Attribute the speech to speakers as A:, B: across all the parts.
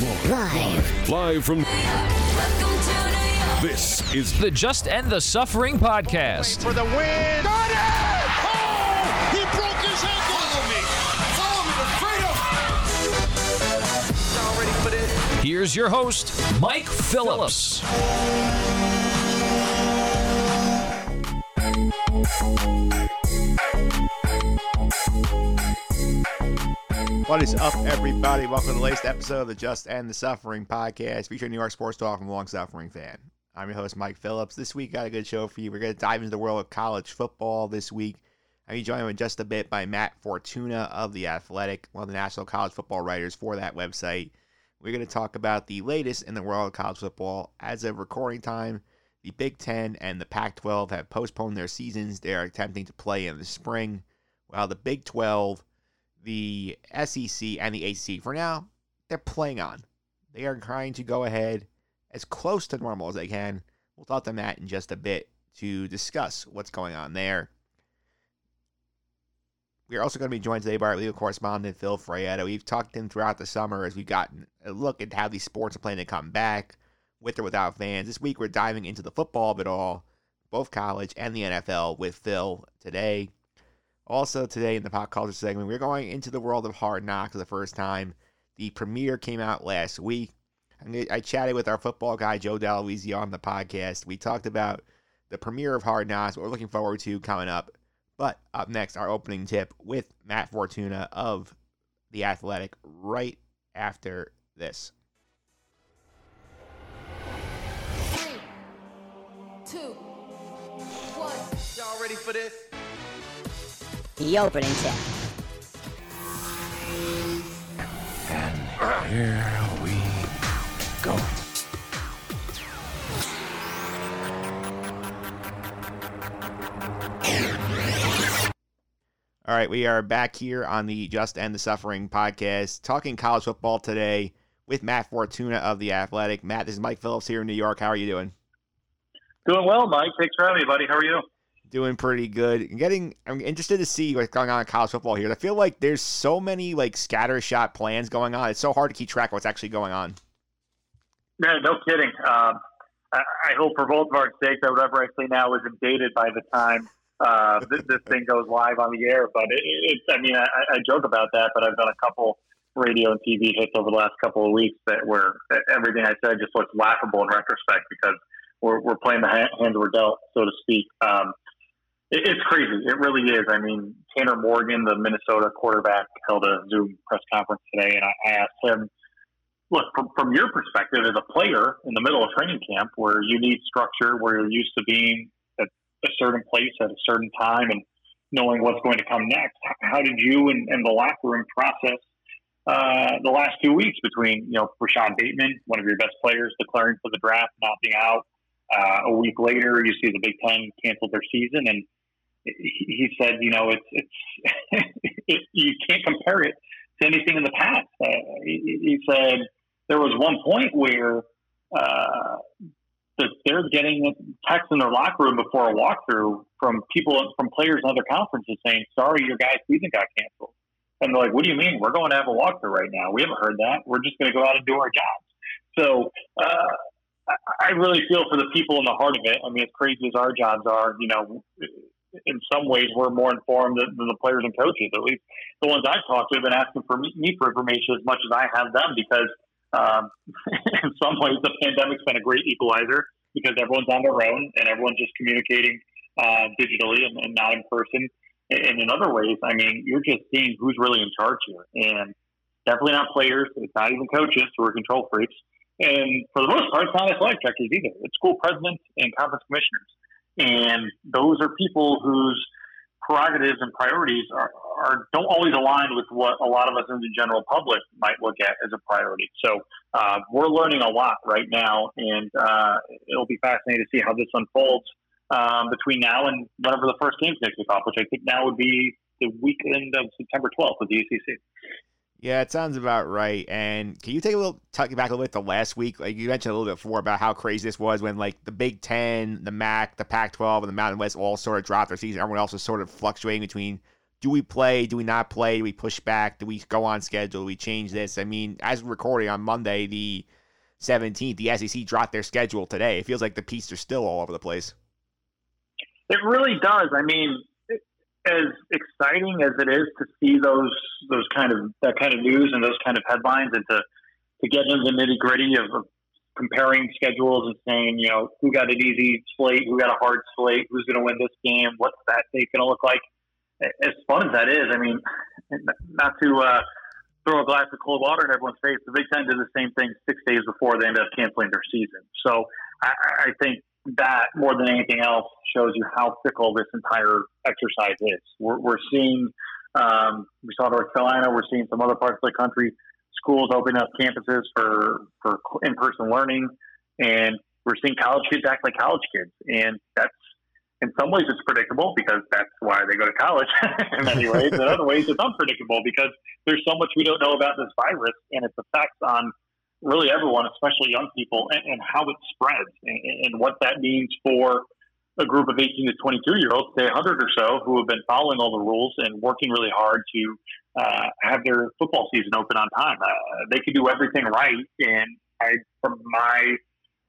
A: Live.
B: Live from. This is
C: The Just End the Suffering podcast.
D: for the win. Got it! Oh! He broke his ankle. Follow me. Follow me to freedom. Y'all ready?
C: Here's your host, Mike Phillips.
E: What is up, everybody? Welcome to the latest episode of the Just End the Suffering podcast, featuring New York sports talk from a long suffering fan. I'm your host, Mike Phillips. This week, got a good show for you. We're going to dive into the world of college football this week. I'll be joined in just a bit by Matt Fortuna of The Athletic, one of the national college football writers for that website. We're going to talk about the latest in the world of college football. As of recording time, the Big Ten and the Pac 12 have postponed their seasons. They are attempting to play in the spring, while the Big 12 the SEC and the ACC, for now, they're playing on. They are trying to go ahead as close to normal as they can. We'll talk to Matt in just a bit to discuss what's going on there. We are also going to be joined today by our legal correspondent, Phil Fraietta. We've talked to him throughout the summer as we've gotten a look at how these sports are planning to come back, with or without fans. This week, we're diving into the football of it all, both college and the NFL, with Phil today. Also, today in the pop culture segment, we're going into the world of hard knocks for the first time. The premiere came out last week. I chatted with our football guy, Joe Delavezio, on the podcast. We talked about the premiere of Hard Knocks, what we're looking forward to coming up. But up next, our opening tip with Matt Fortuna of The Athletic right after this.
F: Three, two, one.
D: Y'all ready for this?
A: The opening tip.
B: And here we go.
E: All right, we are back here on the Just End the Suffering podcast, talking college football today with Matt Fortuna of The Athletic. Matt, this is Mike Phillips here in New York. How are you doing?
G: Doing well, Mike. Thanks for having me, buddy. How are you?
E: Doing pretty good. Getting, I'm interested to see what's going on in college football here. I feel like there's so many like scattershot plans going on. It's so hard to keep track of what's actually going on.
G: Yeah, no kidding. Um, I, I hope for both of our sakes that whatever I say now isn't dated by the time uh, this, this thing goes live on the air. But it, it's, I mean, I, I joke about that, but I've done a couple radio and TV hits over the last couple of weeks that where everything I said just looks laughable in retrospect because we're, we're playing the hands we're dealt, so to speak. Um, it, it's crazy. It really is. I mean, Tanner Morgan, the Minnesota quarterback, held a Zoom press conference today, and I, asked him, look, from, from your perspective as a player in the middle of training camp where you need structure, where you're used to being at a certain place at a certain time and knowing what's going to come next, how did you and, and the locker room process uh, the last two weeks between, you know, Rashad Bateman, one of your best players, declaring for the draft, not being out. Uh, a week later, you see the Big Ten canceled their season, and he said, you know, it's it's it, you can't compare it to anything in the past. Uh, he, he, said there was one point where uh, they're getting texts in their locker room before a walkthrough from people from players in other conferences saying, "Sorry, your guy's season got canceled." And they're like, "What do you mean? We're going to have a walkthrough right now. We haven't heard that. We're just going to go out and do our jobs." So. Uh, I really feel for the people in the heart of it. I mean, as crazy as our jobs are, you know, in some ways we're more informed than, than the players and coaches. At least the ones I've talked to have been asking for me, me for information as much as I have them because um, in some ways the pandemic's been a great equalizer because everyone's on their own and everyone's just communicating uh, digitally and, and not in person. And in other ways, I mean, you're just seeing who's really in charge here. And definitely not players. It's not even coaches who are control freaks. And for the most part, it's not athletic directors either. It's school presidents and conference commissioners. And those are people whose prerogatives and priorities are, are don't always align with what a lot of us in the general public might look at as a priority. So uh, we're learning a lot right now, and uh, it'll be fascinating to see how this unfolds um, between now and whenever the first games next kick off, which I think now would be the weekend of September 12th with the ACC.
E: Yeah, it sounds about right. And can you take a little talk back a little bit to last week? Like you mentioned a little bit before about how crazy this was when like the Big Ten, the MAC, the Pac-12, and the Mountain West all sort of dropped their season. Everyone else was sort of fluctuating between do we play? Do we not play? Do we push back? Do we go on schedule? Do we change this? I mean, as we're recording on Monday, the 17th, the SEC dropped their schedule today. It feels like the pieces are still all over the place.
G: It really does. I mean, as exciting as it is to see those those kind of that kind of news and those kind of headlines, and to to get into the nitty gritty of, of comparing schedules and saying, you know, who got an easy slate, who got a hard slate, who's going to win this game, what's that date going to look like? As fun as that is, I mean, not to uh, throw a glass of cold water in everyone's face, the Big Ten did the same thing six days before they ended up canceling their season. So I, I think that more than anything else shows you how fickle this entire exercise is. We're, we're seeing, um, we saw North Carolina, we're seeing some other parts of the country, schools open up campuses for, for in person learning, and we're seeing college kids act like college kids. And that's, in some ways, it's predictable because that's why they go to college in many ways. In other ways, it's unpredictable because there's so much we don't know about this virus and its effects on really everyone, especially young people, and, and how it spreads and, and, what that means for a group of 18 to 22 year olds, say 100 or so, who have been following all the rules and working really hard to uh, have their football season open on time. Uh, they could do everything right, and I, from my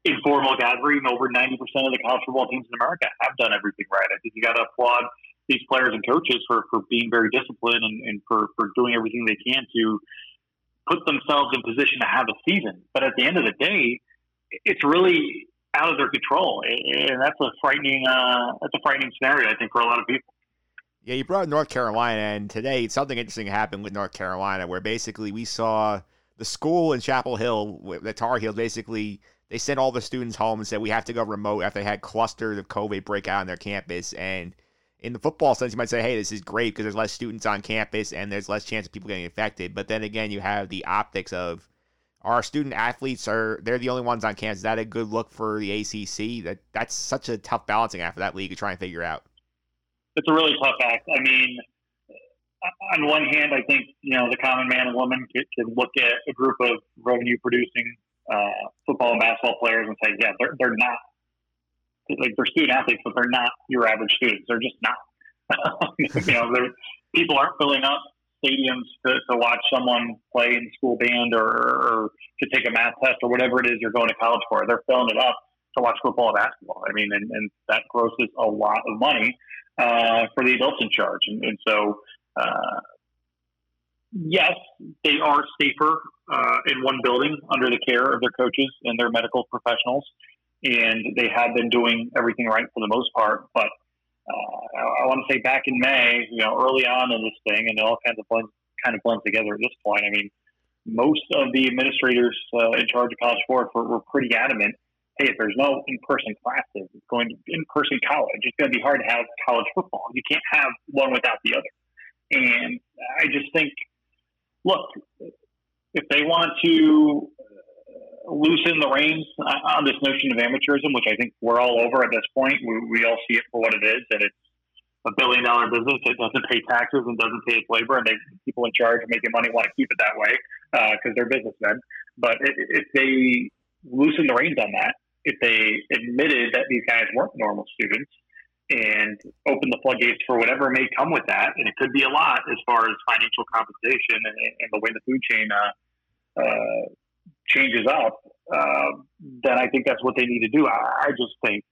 G: informal gathering, over 90% of the college football teams in America have done everything right. I think you got to applaud these players and coaches for, for being very disciplined and, and for, for doing everything they can to put themselves in position to have a season. But at the end of the day, it's really out of their control, and that's a frightening uh, that's a frightening scenario, I think, for a lot of people.
E: Yeah, you brought North Carolina, and today something interesting happened with North Carolina, where basically we saw the school in Chapel Hill, the Tar Heels, basically they sent all the students home and said we have to go remote after they had clusters of COVID break out on their campus, and in the football sense, you might say, hey, this is great because there's less students on campus and there's less chance of people getting infected. But then again, you have the optics of our student athletes are they're the only ones on campus. Is that a good look for the ACC? That that's such a tough balancing act for that league to try and figure out.
G: It's a really tough act. I mean, on one hand, I think you know the common man and woman can, look at a group of revenue producing uh, football and basketball players and say, yeah, they're they're not like they're student athletes, but they're not your average students. They're just not. you know, people aren't filling up stadiums to, to watch someone play in school band or, or to take a math test or whatever it is you're going to college for. They're filling it up to watch football and basketball. I mean, and, and that grosses a lot of money uh, for the adults in charge. And, and so, uh, yes, they are safer uh, in one building under the care of their coaches and their medical professionals and they have been doing everything right for the most part. But uh, I, I want to say back in May, you know, early on in this thing, and it all kinds of blends, kind of blends together at this point. I mean, most of the administrators uh, in charge of college sports were, were pretty adamant. Hey, if there's no in-person classes, it's going to in-person college. It's going to be hard to have college football. You can't have one without the other. And I just think, look, if they want to loosen the reins on this notion of amateurism, which I think we're all over at this point. We, we all see it for what it is, and it's a billion dollar business that doesn't pay taxes and doesn't pay its labor, and they, people in charge of making money want to keep it that way because uh, they're businessmen. But if they loosen the reins on that, if they admitted that these guys weren't normal students and open the floodgates for whatever may come with that, and it could be a lot as far as financial compensation and, and the way the food chain uh, uh, changes up, uh, then I think that's what they need to do. I, I just think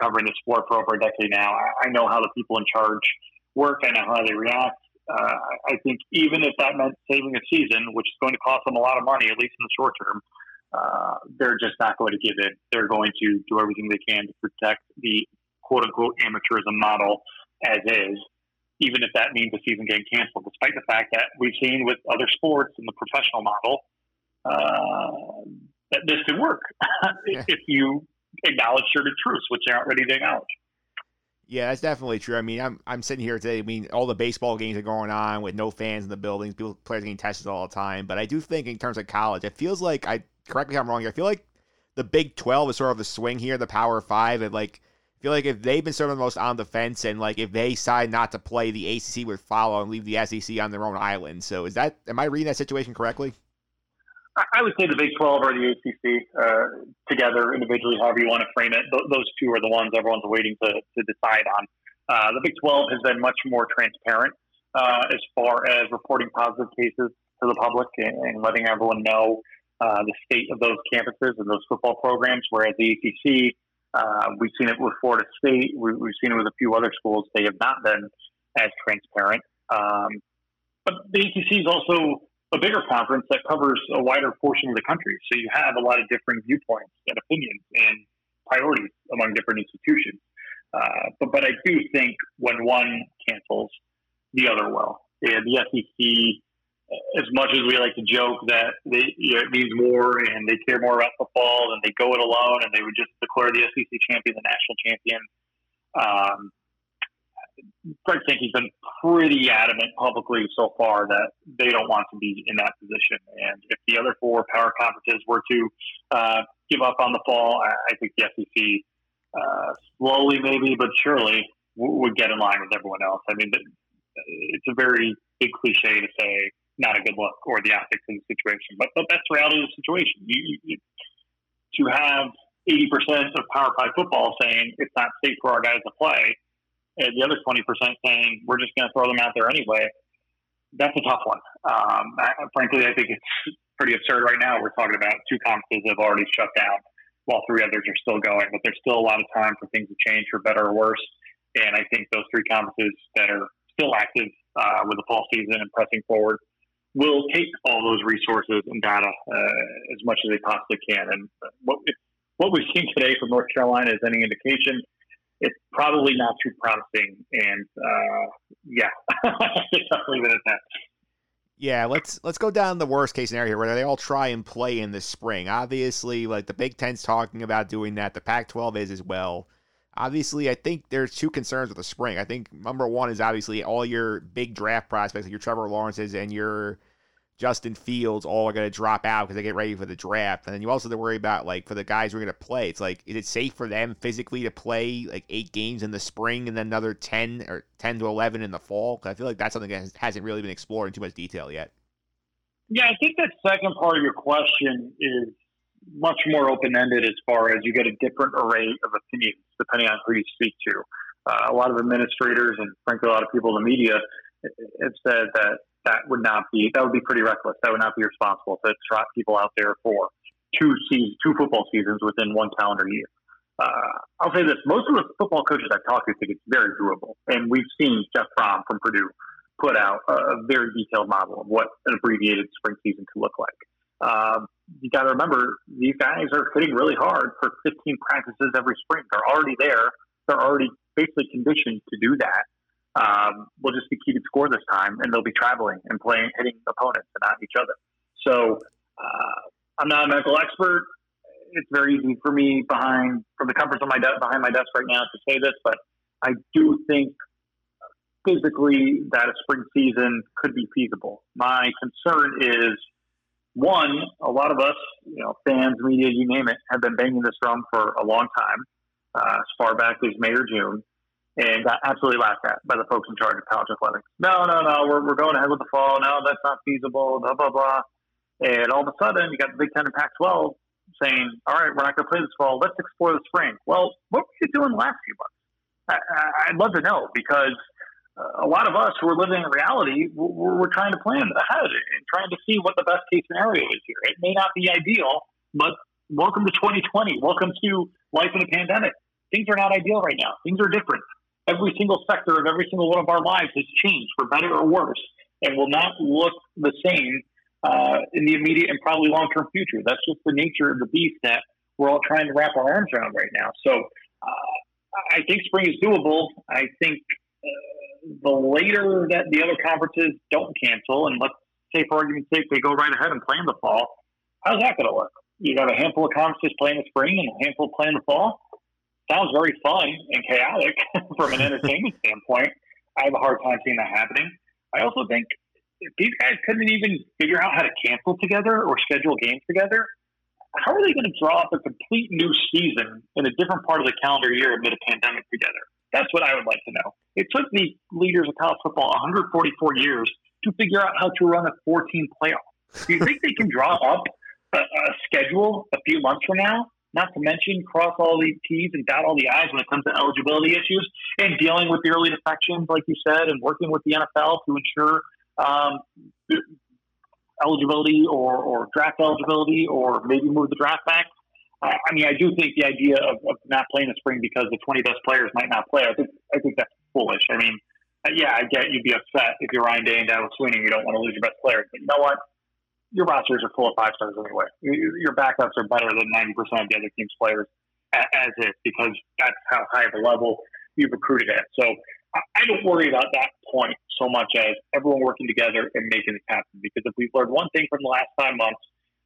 G: covering the sport for over a decade now, I, I know how the people in charge work. I know how they react. Uh, I think even if that meant saving a season, which is going to cost them a lot of money, at least in the short term, uh, they're just not going to give in. They're going to do everything they can to protect the quote unquote amateurism model as is, even if that means the season getting canceled, despite the fact that we've seen with other sports in the professional model uh, that this could work if you acknowledge certain truths, which they aren't ready to acknowledge.
E: Yeah, that's definitely true. I mean, I'm I'm sitting here today. I mean, all the baseball games are going on with no fans in the buildings. People players getting tested all the time. But I do think in terms of college, it feels like I correct me if I'm wrong here. I feel like the Big Twelve is sort of the swing here, the Power Five, and like I feel like if they've been sort of the most on the fence, and like if they decide not to play, the ACC would follow and leave the SEC on their own island. So is that am I reading that situation correctly?
G: I would say the Big 12 or the ACC uh, together individually, however you want to frame it. Th- those two are the ones everyone's waiting to, to decide on. Uh, the Big 12 has been much more transparent uh, as far as reporting positive cases to the public and, letting everyone know uh, the state of those campuses and those football programs. Whereas the ACC, uh, we've seen it with Florida State, we, we've seen it with a few other schools. They have not been as transparent. Um, but the ACC is also a bigger conference that covers a wider portion of the country. So you have a lot of different viewpoints and opinions and priorities among different institutions. Uh, but, but I do think when one cancels, the other will. And the SEC, as much as we like to joke that they, you know, it means more and they care more about football and they go it alone and they would just declare the SEC champion the national champion. Um, Greg Sankey's been pretty adamant publicly so far that they don't want to be in that position. And if the other four power conferences were to uh, give up on the fall, I, think the SEC uh, slowly, maybe, but surely w- would get in line with everyone else. I mean, it's a very big cliche to say not a good look or the optics of the situation, but, but that's the reality of the situation. You, you, to have 80% of Power Five football saying it's not safe for our guys to play and the other 20% saying we're just going to throw them out there anyway, that's a tough one. Um, I, frankly, I think it's pretty absurd right now. We're talking about two conferences that have already shut down while three others are still going, but there's still a lot of time for things to change for better or worse. And I think those three conferences that are still active uh, with the fall season and pressing forward will take all those resources and data uh, as much as they possibly can. And what, what we've seen today from North Carolina is any indication it's probably not too promising. And uh, yeah, leave it at that.
E: Yeah, let's let's go down the worst case scenario here, where they all try and play in the spring. Obviously, like the Big Ten's talking about doing that, the Pac-12 is as well. Obviously, I think there's two concerns with the spring. I think number one is obviously all your big draft prospects, like your Trevor Lawrences and your Justin Fields all are going to drop out because they get ready for the draft. And then you also have to worry about, like, for the guys who are going to play. It's like, is it safe for them physically to play, like, eight games in the spring and then another 10 or 10 to 11 in the fall? Because I feel like that's something that hasn't really been explored in too much detail yet.
G: Yeah, I think that second part of your question is much more open ended as far as you get a different array of opinions depending on who you speak to. Uh, a lot of administrators and, frankly, a lot of people in the media have said that that would not be that would be pretty reckless. That would not be responsible to trot people out there for two seasons, two football seasons within one calendar year. Uh, I'll say this: most of the football coaches I've talked to think it's very doable, and we've seen Jeff Brohm from Purdue put out a very detailed model of what an abbreviated spring season could look like. Um, you got to remember these guys are hitting really hard for 15 practices every spring. They're already there. They're already basically conditioned to do that um, will just be keeping score this time, and they'll be traveling and playing, hitting opponents and not each other. So uh, I'm not a medical expert. It's very easy for me behind from the comforts of my de- behind my desk right now to say this, but I do think physically that a spring season could be feasible. My concern is one, a lot of us, you know, fans, media, you name it, have been banging this drum for a long time, uh, as far back as May or June and got absolutely laughed at by the folks in charge of college athletics. No, no, no, we're, we're going ahead with the fall. No, that's not feasible, blah, blah, blah. And all of a sudden, you got the Big Ten and Pac 12 saying, all right, we're not going to play this fall. Let's explore the spring. Well, what were you doing the last few months? I, would love to know because uh, a lot of us who are living in reality, we're, we're trying to plan ahead and trying to see what the best case scenario is here. It may not be ideal, but welcome to 2020. Welcome to life in a pandemic. Things are not ideal right now. Things are different every single sector of every single one of our lives has changed for better or worse and will not look the same uh, in the immediate and probably long term future. That's just the nature of the beast that we're all trying to wrap our arms around right now. So uh, I think spring is doable. I think uh, the later that the other conferences don't cancel, and let's say for argument's sake they go right ahead and play in the fall, how's that going to work? You got a handful of conferences playing the spring and a handful playing the fall sounds very fun and chaotic from an entertainment standpoint. I have a hard time seeing that happening. I also think if these guys couldn't even figure out how to cancel together or schedule games together, how are they going to draw up a complete new season in a different part of the calendar year amid a pandemic together? That's what I would like to know. It took the leaders of college football 144 years to figure out how to run a 14 playoff. Do you think they can draw up a, a schedule a few months from now not to mention cross all the T's and dot all the I's when it comes to eligibility issues and dealing with the early defections, like you said, and working with the NFL to ensure um, eligibility or, or draft eligibility or maybe move the draft back. I I mean, I do think the idea of, of not playing the spring because the 20 best players might not play, I think, I think that's foolish. I mean, uh, yeah, I get you'd be upset if you're Ryan Day and Dabo Swinney, you don't want to lose your best players. But you know what? Your rosters are full of five stars anyway. Your backups are better than 90% of the other team's players as is because that's how high of a level you've recruited at. So I I don't worry about that point so much as everyone working together and making it happen. Because if we've learned one thing from the last five months,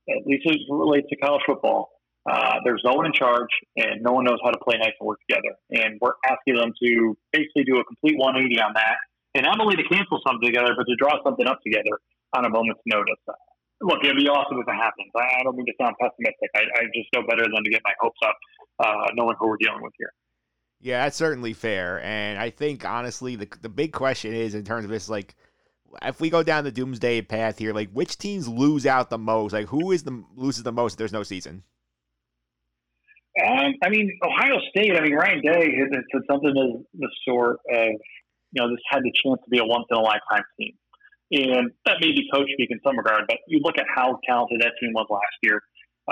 G: at least as it relates to college football, uh, there's no one in charge and no one knows how to play nice and work together. And we're asking them to basically do a complete 180 on that. And not only to cancel something together, but to draw something up together on a moment's notice. Look, it'd be awesome if it happens. I don't mean to sound pessimistic. I, I just know better than to get my hopes up, uh, knowing who we're dealing with here.
E: Yeah, that's certainly fair. And I think honestly, the the big question is in terms of this, like, if we go down the doomsday path here, like, which teams lose out the most? Like, who is the loses the most if there's no season?
G: Um, I mean, Ohio State. I mean, Ryan Day had said something of the sort of, you know, this had the chance to be a once in a lifetime team, and that may be coach speak in some regard. But you look at how talented that team was last year,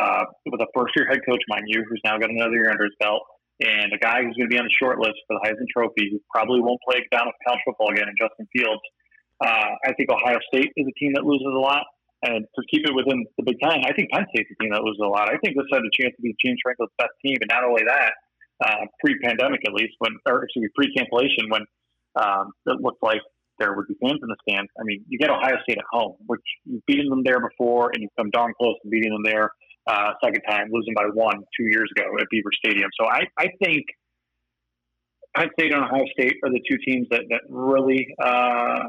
G: uh, with a first year head coach, mind you, who's now got another year under his belt, and a guy who's going to be on the short list for the Heisman Trophy, who probably won't play down with college football again, in Justin Fields. Uh, I think Ohio State is a team that loses a lot. And to keep it within the Big Ten, I think Penn State's a team that loses a lot. I think this had a chance to be James Franklin's best team, and not only that, uh, pre-pandemic at least, when or excuse me, pre-cancellation, when um, it looked like there would be fans in the stands. I mean, you get Ohio State at home, which you've beaten them there before, and you've come darn close to beating them there uh, second time, losing by one two years ago at Beaver Stadium. So I, I think Penn State and Ohio State are the two teams that, that really uh,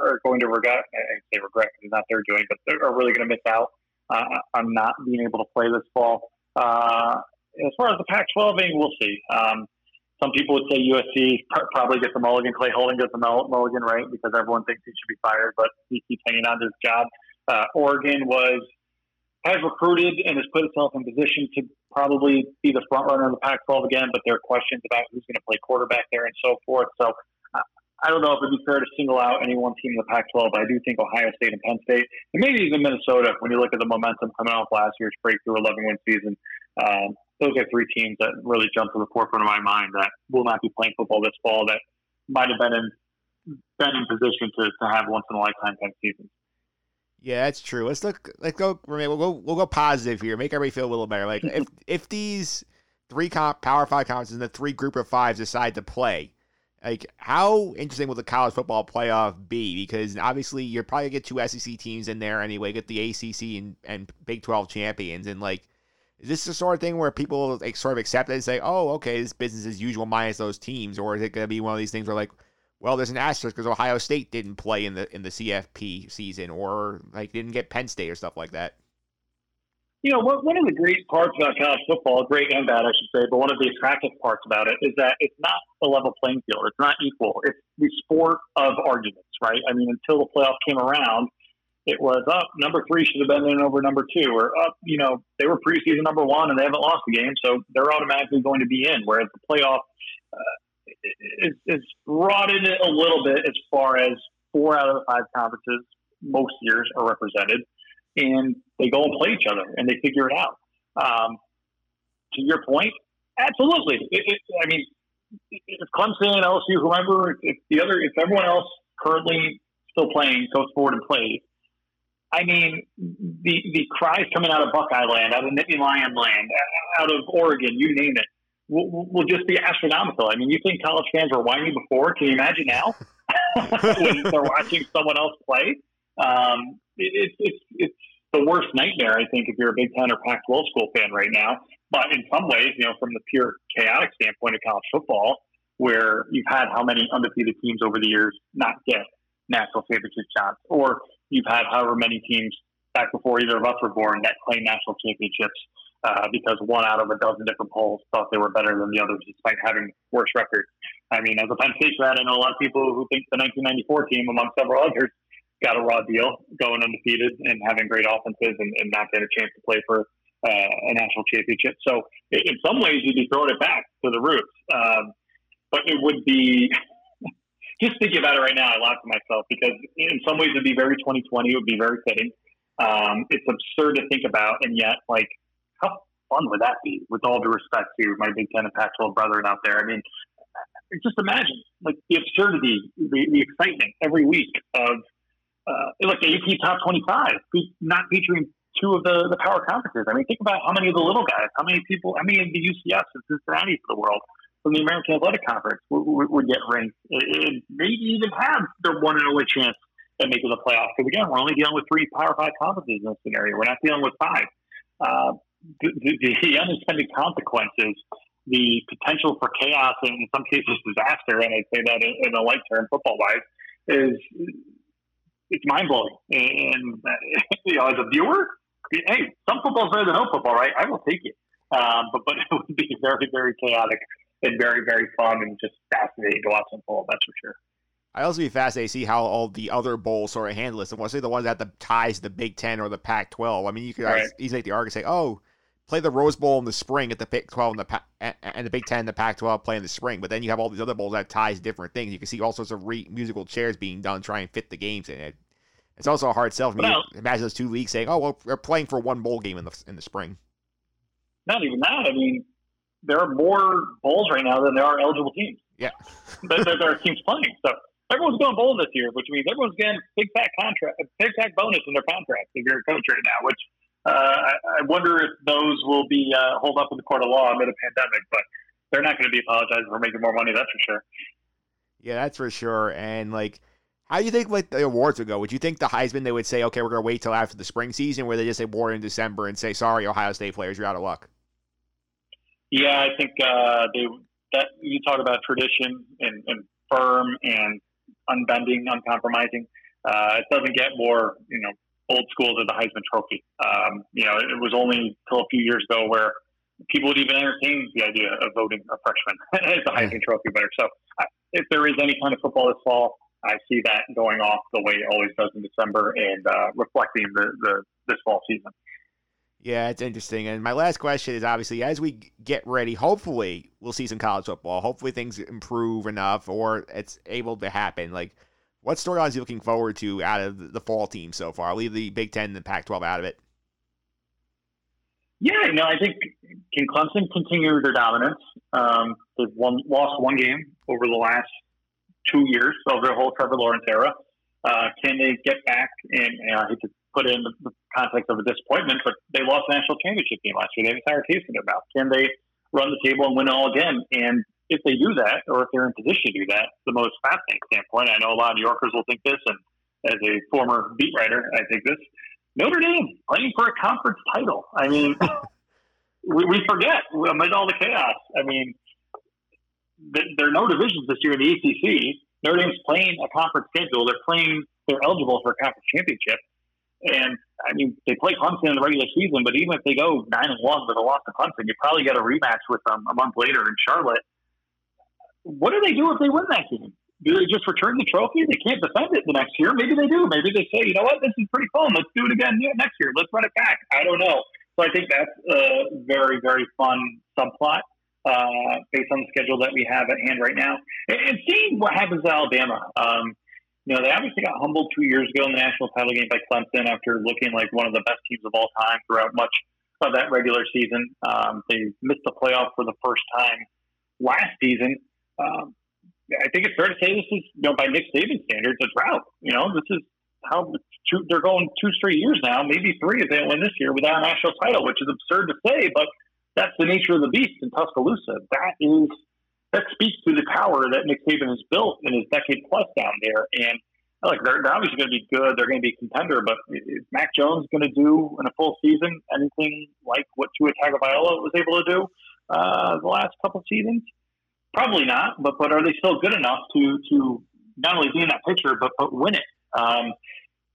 G: are going to regret. I say regret because it's not their doing, but they are really going to miss out uh, on not being able to play this fall. Uh, as far as the Pac-12 being, we'll see. Um, some people would say USC probably gets the mulligan. Clay Helton gets the mul- mulligan, right? Because everyone thinks he should be fired, but he keeps hanging on to his job. Uh, Oregon was has recruited and has put itself in position to probably be the front runner in the Pac-12 again, but there are questions about who's going to play quarterback there and so forth. So uh, I don't know if it'd be fair to single out any one team in the Pac-12, but I do think Ohio State and Penn State, and maybe even Minnesota, when you look at the momentum coming off last year's breakthrough 11-win season, um, those are three teams that really jump to the forefront of my mind that will not be playing football this fall that might have been in been in position to, to have once in a lifetime type seasons.
E: Yeah, that's true. Let's look. Let's go. We'll go. We'll go positive here. Make everybody feel a little better. Like if if these three comp, Power Five conferences and the three Group of Fives decide to play, like how interesting will the college football playoff be? Because obviously you're probably gonna get two SEC teams in there anyway. Get the ACC and, and Big Twelve champions, and like is this the sort of thing where people like sort of accept it and say, oh, okay, this business as usual minus those teams, or is it gonna be one of these things where like well, there's an asterisk because Ohio State didn't play in the in the CFP season, or like didn't get Penn State or stuff like that.
G: You know, one of the great parts about college football, great and bad, I should say, but one of the attractive parts about it is that it's not a level playing field. It's not equal. It's the sport of arguments, right? I mean, until the playoff came around, it was up. number three should have been in over number two, or up. You know, they were preseason number one and they haven't lost the game, so they're automatically going to be in. Whereas the playoff. Uh, is, is it a little bit as far as four out of the five conferences most years are represented, and they go and play each other and they figure it out. Um, to your point, absolutely. It, it, I mean, if Clemson, LSU, whoever, if the other, if everyone else currently still playing goes forward and plays, I mean, the the cries coming out of Buckeye Land, out of Nittany Lion Land, out of Oregon, you name it, will, will just be astronomical. I mean, you think college fans were whiny before? Can you imagine now when they're watching someone else play? Um, it, it's it's it's the worst nightmare, I think, if you're a Big Ten or Pac-12 school fan right now. But in some ways, you know, from the pure chaotic standpoint of college football, where you've had how many undefeated teams over the years not get national championship shots, or you've had however many teams back before either of us were born that claim national championships uh, because one out of a dozen different polls thought they were better than the others despite having worse records. I mean, as a Penn State grad, I know a lot of people who think the 1994 team, among several others, got a raw deal going undefeated and having great offenses and, and not getting a chance to play for uh, a national championship. So in some ways, you'd be throwing it back to the roots. Um, but it would be just thinking about it right now. I laugh at myself because in some ways it'd be very 2020. It would be very fitting. Um, it's absurd to think about, and yet, like, how fun would that be? With all due respect to my Big Ten and Pac-12 brethren out there, I mean, just imagine like the absurdity, the, the excitement every week of uh, like the AP top 25, not featuring two of the, the power conferences. I mean, think about how many of the little guys, how many people, how many of the UCFs and Cincinnati of the world from the American Athletic Conference would, would, get ranked and maybe even have their one and only chance at making the playoffs. Because again, we're only dealing with three Power Five conferences in this scenario. We're not dealing with five. Uh, the, the, the unintended consequences, the potential for chaos and in some cases disaster, and I say that in, in a light term, football wise, is it's mind blowing. And you know, as a viewer, hey, some football's better than no football, right? I will take it. Um, but but it would be very very chaotic and very very fun and just fascinating to watch unfold. That's for sure.
E: I also be fascinated to see how all the other bowls sort of handle this. And let's say the ones that have the ties to the Big Ten or the Pac-12. I mean, you could
G: Right.
E: easily make the argument say, oh, play the Rose Bowl in the spring at the Pac-12 and the Pa- and and the Big Ten and the Pac-12 play in the spring. But then you have all these other bowls that ties different things. You can see all sorts of re- musical chairs being done, try and fit the games in it. It's also a hard sell for me.
G: Well-
E: Imagine those two leagues saying, "Oh, well, we're playing for one bowl game in the in the spring."
G: Not even that. I mean, there are more bowls right now than there are eligible teams.
E: Yeah,
G: there, there, there are teams playing. So everyone's going bowl this year, which means everyone's getting big fat contract, big fat bonus in their contract if you're a coach right now. Which uh, I, I wonder if those will be uh, hold up in the court of law amid a pandemic. But they're not going to be apologizing for making more money. That's for sure.
E: yeah, that's for sure. And like, how do you think like the awards would go? Would you think the Heisman they would say, "Okay, we're gonna wait till after the spring season," where they just say award in December and say, "Sorry, Ohio State players, you're out of luck."
G: Yeah, I think uh, they that you talk about tradition and, and firm and unbending, uncompromising. Uh, it doesn't get more, you know, old school to the Heisman Trophy. Um, you know, it was only until a few years ago where people would even entertain the idea of voting a freshman as the Heisman Trophy winner. So, uh, if there is any kind of football this fall, I see that going off the way it always does in December and uh, reflecting the, the this fall season.
E: Yeah, it's interesting. And my last question is obviously as we get ready, hopefully we'll see some college football. Hopefully things improve enough or it's able to happen. Like, what storylines are you looking forward to out of the- fall team so far? I'll leave the Big Ten and the Pac 12 out of it.
G: Yeah, no, I think can Clemson continue their dominance? Um, they've won, lost one game over the last two years of their whole Trevor Lawrence era. Uh, can they get back? And, and I hate to put in the, context of a disappointment, but they lost the national championship game last year. They have a sour taste in their mouth. Can they run the table and win it all again? And if they do that, or if they're in position to do that, the most fascinating standpoint. I know a lot of New Yorkers will think this, and as a former beat writer, I think this. Notre Dame playing for a conference title. I mean, we, we forget amid all the chaos. I mean, there are no divisions this year in the ACC. Notre Dame's playing a conference schedule. They're playing. They're eligible for a conference championship. And I mean, they play Clemson in the regular season, but even if they go nine and one with a loss to Clemson, you probably get a rematch with them a month later in Charlotte. What do they do if they win that game? Do they just return the trophy? They can't defend it the next year. Maybe they do. Maybe they say, you know what, this is pretty fun. Let's do it again next year. Let's run it back. I don't know. So I think that's a very, very fun subplot uh, based on the schedule that we have at hand right now. And, and seeing what happens to Alabama. Um, you know, they obviously got humbled two years ago in the national title game by Clemson after looking like one of the best teams of all time throughout much of that regular season. Um, they missed the playoff for the first time last season. Um, I think it's fair to say this is, you know, by Nick Saban standards, a drought. You know, this is how two, they're going two straight years now, maybe three if they win this year without a national title, which is absurd to say, but that's the nature of the beast in Tuscaloosa. That is that speaks to the power that Nick Saban has built in his decade plus down there. And like they're, they're obviously going to be good. They're going to be a contender, but is Mac Jones going to do in a full season anything like what Tua Tagovailoa was able to do uh, the last couple seasons? Probably not. But but are they still good enough to to not only be in that picture but but win it? Um,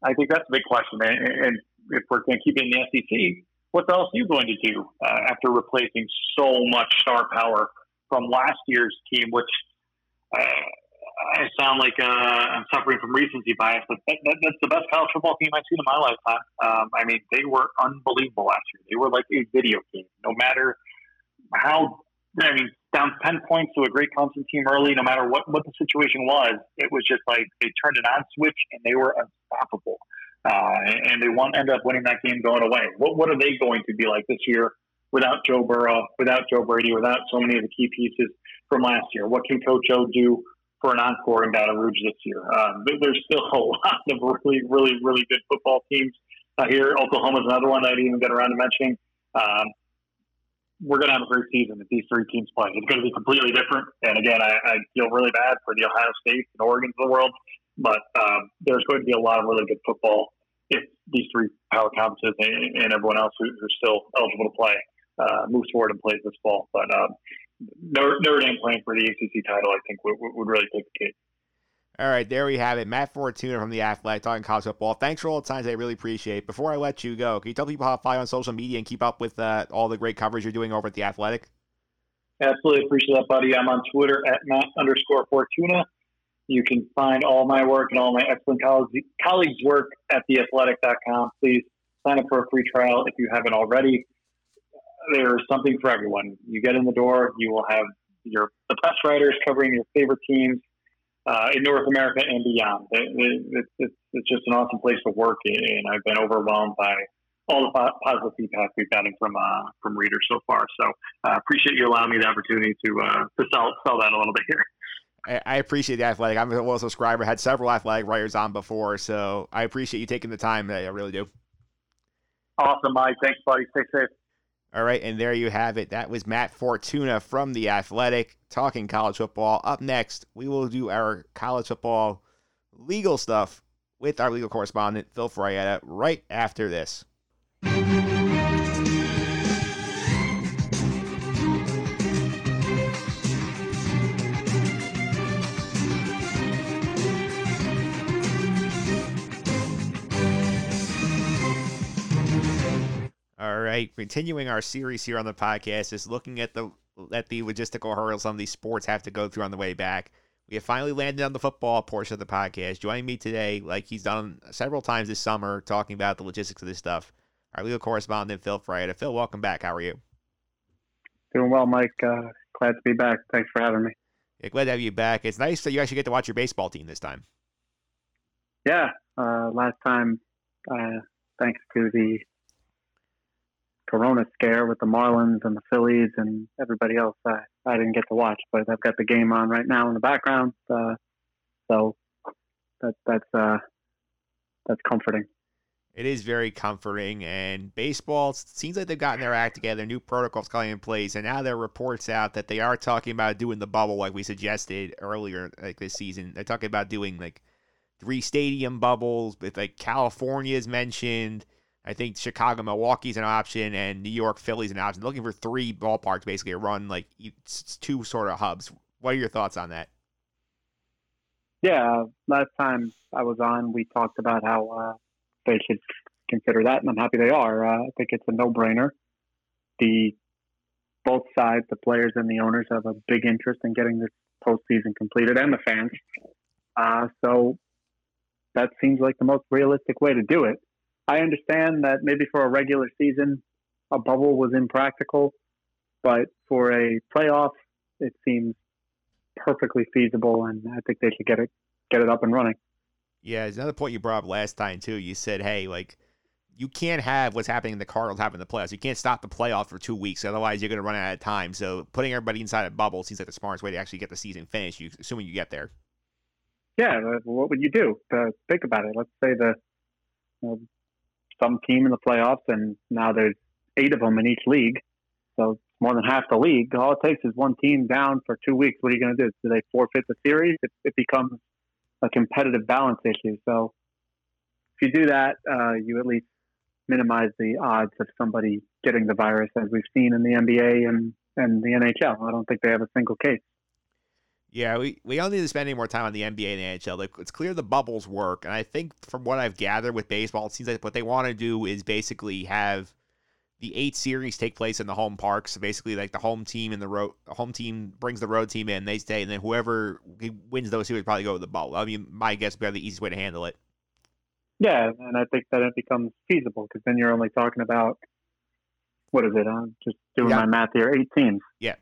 G: I think that's a big question. And, and if we're going to keep it in the SEC, what else are you going to do uh, after replacing so much star power from last year's team, which uh, I sound like uh, I'm suffering from recency bias, but that, that, that's the best college football team I've seen in my lifetime. Um, I mean, they were unbelievable last year. They were like a video game. No matter how, I mean, down 10 points to a great Clemson team early, no matter what, what the situation was, it was just like they turned an on switch and they were unstoppable. Uh, and they won, ended up winning that game going away. What, what are they going to be like this year without Joe Burrow, without Joe Brady, without so many of the key pieces from last year? What can Coach O do for an encore in Baton Rouge this year? Um, there's still a lot of really, really, really good football teams uh, here. Oklahoma's another one I didn't even get around to mentioning. Um, we're going to have a great season if these three teams play. It's going to be completely different. And again, I, I feel really bad for the Ohio State and Oregon's of the world, but um, there's going to be a lot of really good football if these three power conferences and, and everyone else who, who's still eligible to play uh, moves forward and plays this fall. But um, Notre, Dame playing for the ACC title, I think, would, would really take the cake.
E: All right, there we have it. Matt Fortuna from The Athletic talking college football. Thanks for all the times. I really appreciate Before I let you go, can you tell people how to follow on social media and keep up with uh, all the great coverage you're doing over at The Athletic?
G: Absolutely appreciate that, buddy. I'm on Twitter at Matt underscore Fortuna. You can find all my work and all my excellent college colleagues' work at theathletic.com. Please sign up for a free trial if you haven't already. There's something for everyone. You get in the door, you will have your the press writers covering your favorite teams uh, in North America and beyond. It, it, it, it's just an awesome place to work, and I've been overwhelmed by all the positive feedback we've gotten from uh, from readers so far. So I uh, appreciate you allowing me the opportunity to uh, to sell sell that a little bit here.
E: I appreciate the athletic. I'm a loyal subscriber. Had several athletic writers on before, so I appreciate you taking the time. I really do.
G: Awesome, Mike. Thanks, buddy. Stay safe.
E: All right, and there you have it. That was Matt Fortuna from The Athletic talking college football. Up next, we will do our college football legal stuff with our legal correspondent, Phil Frietta, right after this. All right, continuing our series here on the podcast is looking at the at the logistical hurdles some of these sports have to go through on the way back. We have finally landed on the football portion of the podcast. Joining me today, like he's done several times this summer, talking about the logistics of this stuff. Our legal correspondent Phil Frietta. Phil, welcome back. How are you?
H: Doing well, Mike. Uh, glad to be back. Thanks for having me.
E: Yeah, glad to have you back. It's nice that you actually get to watch your baseball team this time.
H: Yeah, uh, last time, uh, thanks to the Corona scare with the Marlins and the Phillies and everybody else. I, I didn't get to watch, but I've got the game on right now in the background. Uh, so that that's uh, that's comforting.
E: It is very comforting, and baseball seems like they've gotten their act together. New protocols coming in place, and now there are reports out that they are talking about doing the bubble like we suggested earlier, like this season. They're talking about doing like three stadium bubbles, with like California is mentioned I think Chicago, Milwaukee's an option, and New York, Philly's an option. They're looking for three ballparks basically to run like two sort of hubs. What are your thoughts on that?
H: Yeah, last time I was on, we talked about how uh, they should consider that, and I'm happy they are. Uh, I think it's a no-brainer. The both sides, the players and the owners, have a big interest in getting this postseason completed, and the fans. Uh, so that seems like the most realistic way to do it. I understand that maybe for a regular season, a bubble was impractical, but for a playoff, it seems perfectly feasible, and I think they should get it get it up and running.
E: Yeah, there's another point you brought up last time too. You said, "Hey, like." You can't have what's happening in the Cardinals happen in the playoffs. You can't stop the playoff for two weeks, otherwise you're going to run out of time. So putting everybody inside a bubble seems like the smartest way to actually get the season finished. You, assuming you get there.
H: Yeah, what would you do? Uh, think about it. Let's say the you know, some team in the playoffs, and now there's eight of them in each league. So more than half the league. All it takes is one team down for two weeks. What are you going to do? Do they forfeit the series? It, it becomes a competitive balance issue. So if you do that, uh, you at least minimize the odds of somebody getting the virus, as we've seen in the NBA and, and the NHL. I don't think they have a single case.
E: Yeah, we, we don't need to spend any more time on the NBA and the NHL. Like, it's clear the bubbles work, and I think from what I've gathered with baseball, it seems like what they want to do is basically have the eight series take place in the home parks. So basically, like the home team and the road, home team brings the road team in, they stay, and then whoever wins those series probably go to the bowl. I mean, my guess would be the easiest way to handle it.
H: Yeah, and I think that it becomes feasible because then you're only talking about what is it? I'm just doing
E: Yeah.
H: my math here. Eight teams.
E: Yeah.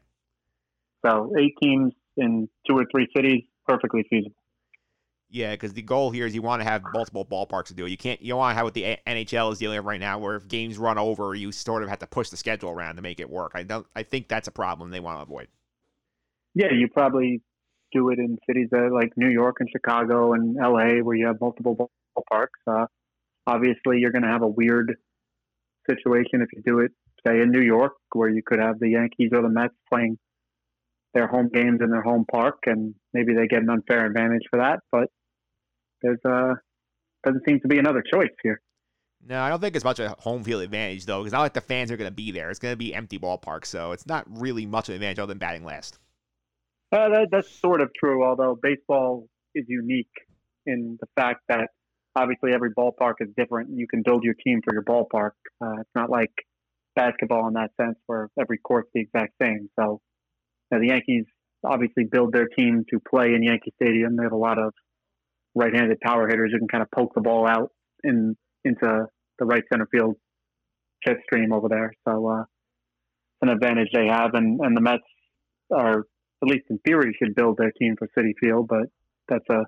H: So eight teams in two or three cities, perfectly feasible.
E: Yeah, because the goal here is you want to have multiple ballparks to do it. You can't. You don't want to have what the A- NHL is dealing with right now, where if games run over, you sort of have to push the schedule around to make it work. I don't. I think that's a problem they want to avoid.
H: Yeah, you probably do it in cities that, like New York and Chicago and LA where you have multiple ballparks. Uh, obviously, you're going to have a weird situation if you do it, say, in New York, where you could have the Yankees or the Mets playing their home games in their home park, and maybe they get an unfair advantage for that. But there's uh, doesn't seem to be another choice here.
E: No, I don't think it's much of a home field advantage though, because not like the fans are going to be there. It's going to be empty ballparks, so it's not really much of an advantage other than batting last.
H: Uh, that, that's sort of true, although baseball is unique in the fact that obviously every ballpark is different. You can build your team for your ballpark. Uh, it's not like basketball in that sense where every court's the exact same. So know, the Yankees obviously build their team to play in Yankee Stadium. They have a lot of right-handed power hitters who can kind of poke the ball out in into the right center field jet stream over there. So uh, an advantage they have, and, and the Mets are at least in theory, should build their team for Citi Field, but that's a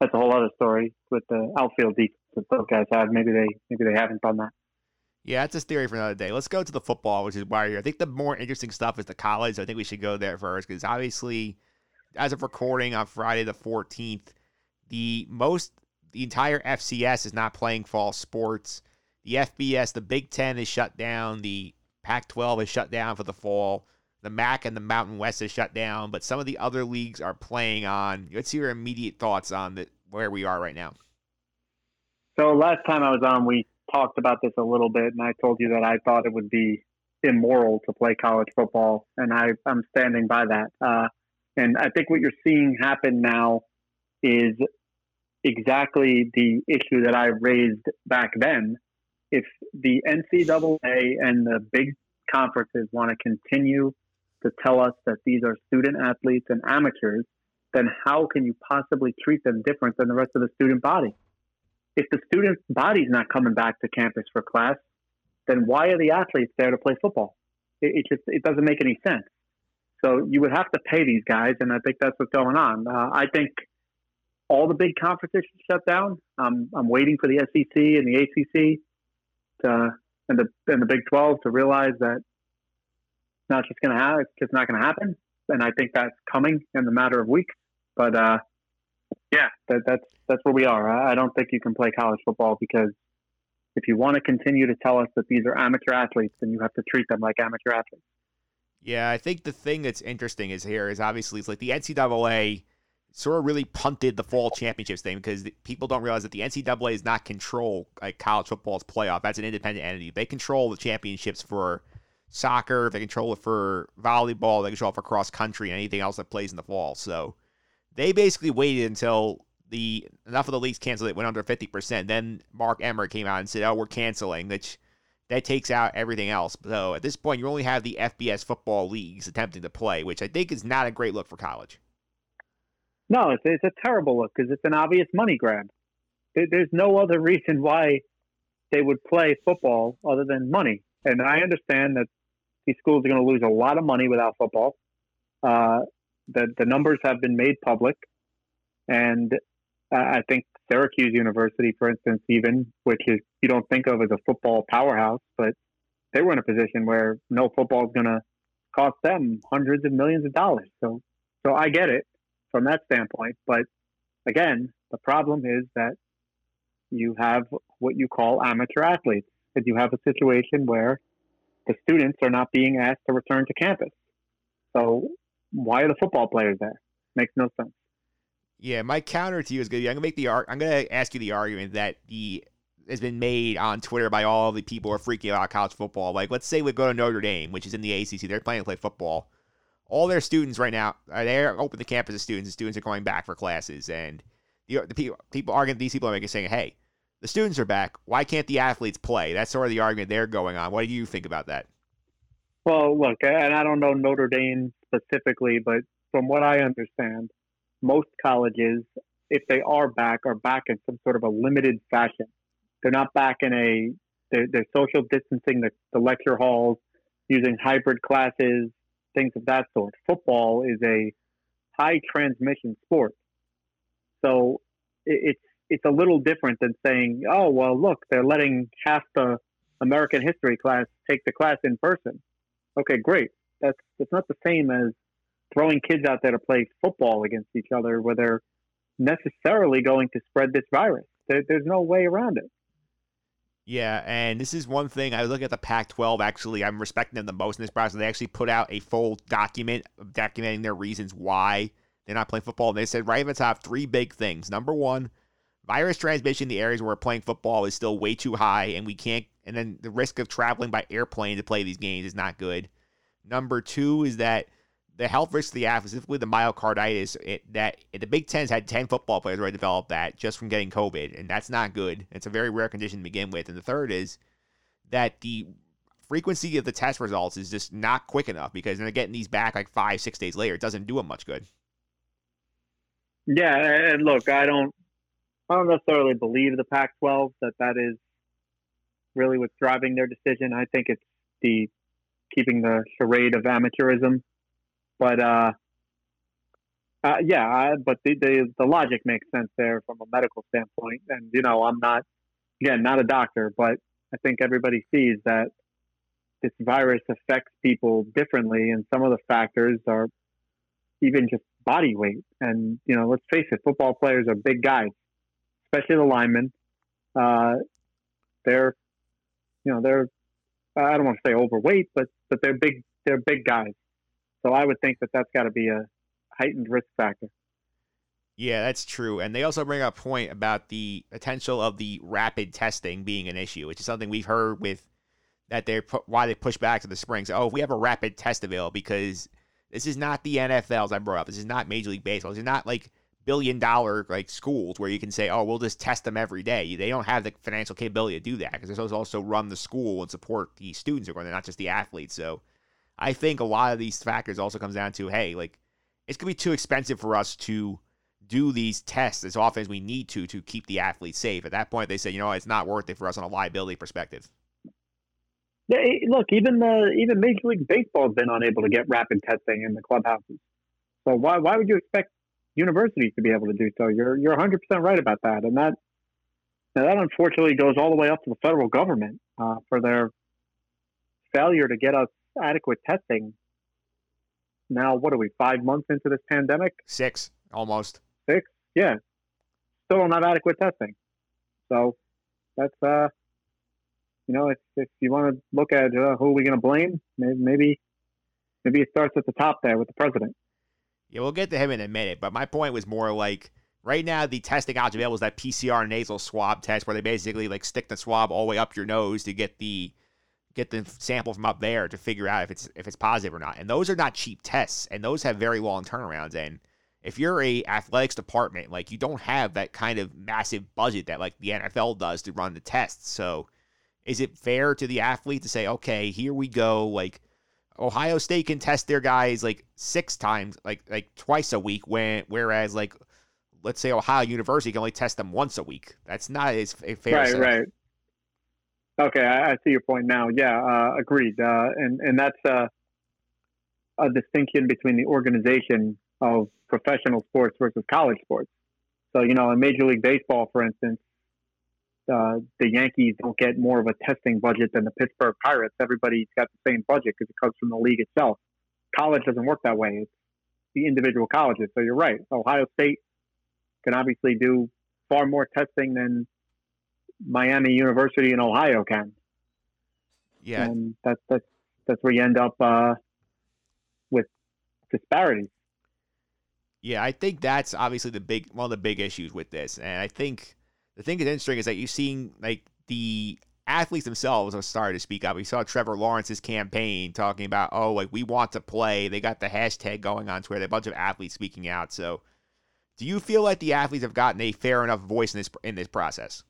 H: that's a whole other story with the outfield defense that those guys have. Maybe they maybe they haven't done that.
E: Yeah, that's a theory for another day. Let's go to the football, which is why I think the more interesting stuff is the college. I think we should go there first because obviously, as of recording on Friday the 14th, the most the entire FCS is not playing fall sports. The FBS, the Big Ten, is shut down. The Pac-12 is shut down for the fall. The MAC and the Mountain West is shut down, but some of the other leagues are playing on. Let's hear your immediate thoughts on the, where we are right now.
H: So last time I was on, we talked about this a little bit, and I told you that I thought it would be immoral to play college football, and I, I'm standing by that. Uh, and I think what you're seeing happen now is exactly the issue that I raised back then. If the NCAA and the big conferences want to continue to tell us that these are student athletes and amateurs, then how can you possibly treat them different than the rest of the student body? If the student body's not coming back to campus for class, then why are the athletes there to play football? It, it just it doesn't make any sense. So you would have to pay these guys, and I think that's what's going on. Uh, I think all the big conferences shut down. Um, I'm waiting for the SEC and the ACC to, and the and the Big 12 to realize that it's not just going to happen. It's just not going to happen, and I think that's coming in the matter of weeks. But uh, yeah, that, that's that's where we are. I, I don't think you can play college football because if you want to continue to tell us that these are amateur athletes, then you have to treat them like amateur athletes.
E: Yeah, I think the thing that's interesting is here is obviously it's like the NCAA sort of really punted the fall championships thing because people don't realize that the NCAA is not control like college football's playoff. That's an independent entity. They control the championships for soccer. They control it for volleyball. They control it for cross country and anything else that plays in the fall. So they basically waited until the enough of the leagues canceled it went under fifty percent. Then Mark Emmert came out and said, "Oh, we're canceling." Which that takes out everything else. So at this point, you only have the FBS football leagues attempting to play, which I think is not a great look for college.
H: No, it's, it's a terrible look because it's an obvious money grab. There, there's no other reason why they would play football other than money. And I understand that these schools are going to lose a lot of money without football. Uh, the, the numbers have been made public. And uh, I think Syracuse University, for instance, even, which is you don't think of as a football powerhouse, but they were in a position where no football is going to cost them hundreds of millions of dollars. So, so I get it from that standpoint. But again, the problem is that you have what you call amateur athletes, and you have a situation where the students are not being asked to return to campus. So why are the football players there? Makes no sense.
E: Yeah, my counter to you is good. I'm gonna make the ar- I'm gonna ask you the argument that the has been made on Twitter by all the people who are freaking out about college football. Like, let's say we go to Notre Dame, which is in the ACC. They're planning to play football. All their students right now are they're open the campus of students. And students are going back for classes, and the, the people people arguing these people are making saying, "Hey, the students are back. Why can't the athletes play? That's sort of the argument they're going on. What do you think about that?
H: Well, look, and I don't know Notre Dame specifically, but from what I understand, most colleges, if they are back, are back in some sort of a limited fashion. They're not back in a they're, they're social distancing the, the lecture halls, using hybrid classes, things of that sort. Football is a high transmission sport, so it, it's it's a little different than saying, oh well, look, they're letting half the American history class take the class in person. Okay, great. That's that's not the same as throwing kids out there to play football against each other, where they're necessarily going to spread this virus. There, there's no way around it.
E: Yeah, and this is one thing I look at the Pac-12. Actually, I'm respecting them the most in this process. They actually put out a full document documenting their reasons why they're not playing football. And they said right at the top three big things. Number one, virus transmission in the areas where we're playing football is still way too high, and we can't. And then the risk of traveling by airplane to play these games is not good. Number two is that the health risks of the athletes, specifically the myocarditis, it, that the Big Ten's had 10 football players already develop that just from getting COVID, and that's not good. It's a very rare condition to begin with. And the third is that the frequency of the test results is just not quick enough because they're getting these back like five, six days later. It doesn't do them much good.
H: Yeah, and look, I don't, I don't necessarily believe the Pac-12 that that is really what's driving their decision. I think it's the keeping the charade of amateurism but uh, uh, yeah, I, but the, the the logic makes sense there from a medical standpoint. And you know, I'm not again not a doctor, but I think everybody sees that this virus affects people differently, and some of the factors are even just body weight. And you know, let's face it, football players are big guys, especially the linemen. Uh, they're, you know, they're I don't want to say overweight, but but they're big. They're big guys. So I would think that that's got to be a heightened risk factor.
E: Yeah, that's true. And they also bring up a point about the potential of the rapid testing being an issue, which is something we've heard with that they're why they push back to the springs. Oh, if we have a rapid test available because this is not the NFL as I brought up. This is not Major League Baseball. This is not like billion dollar like schools where you can say, oh, we'll just test them every day. They don't have the financial capability to do that because they're supposed also run the school and support the students who are going, not just the athletes. So I think a lot of these factors also comes down to, hey, like it's gonna be too expensive for us to do these tests as often as we need to to keep the athletes safe. At that point, they say, you know, it's not worth it for us on a liability perspective.
H: Yeah, look, even the even Major League Baseball has been unable to get rapid testing in the clubhouses. So why why would you expect universities to be able to do so? You're you're 100 percent right about that, and that that unfortunately goes all the way up to the federal government uh, for their failure to get us adequate testing. Now, what are we, five months into this pandemic?
E: Six, almost.
H: Six? Yeah. Still don't have adequate testing. So that's, uh, you know, if, if you want to look at uh, who are we going to blame, maybe, maybe, maybe it starts at the top there with the president.
E: Yeah, we'll get to him in a minute. But my point was more like right now the testing option available is that PCR nasal swab test where they basically like stick the swab all the way up your nose to get the get the sample from up there to figure out if it's if it's positive or not. And those are not cheap tests, and those have very long turnarounds. And if you're a athletics department, like you don't have that kind of massive budget that like the NFL does to run the tests. So is it fair to the athlete to say, okay, here we go, like Ohio State can test their guys like six times, like like twice a week, when whereas like let's say Ohio University can only test them once a week. That's not as fair.
H: Right, right. Okay, I, I, see your point now. Yeah, uh, agreed. Uh, and and that's uh, a distinction between the organization of professional sports versus college sports. So you know, in Major League Baseball, for instance, uh, the Yankees don't get more of a testing budget than the Pittsburgh Pirates. Everybody's got the same budget because it comes from the league itself. College doesn't work that way. It's the individual colleges. So you're right. Ohio State can obviously do far more testing than Miami University in Ohio can.
E: Yeah,
H: and that's that's that's where you end up uh, with disparities.
E: Yeah, I think that's obviously the big one of the big issues with this, and I think the thing that's interesting is that you've seen like the athletes themselves are starting to speak up. We saw Trevor Lawrence's campaign talking about, oh, like we want to play. They got the hashtag going on Twitter. A bunch of athletes speaking out. So, do you feel like the athletes have gotten a fair enough voice in this in this process?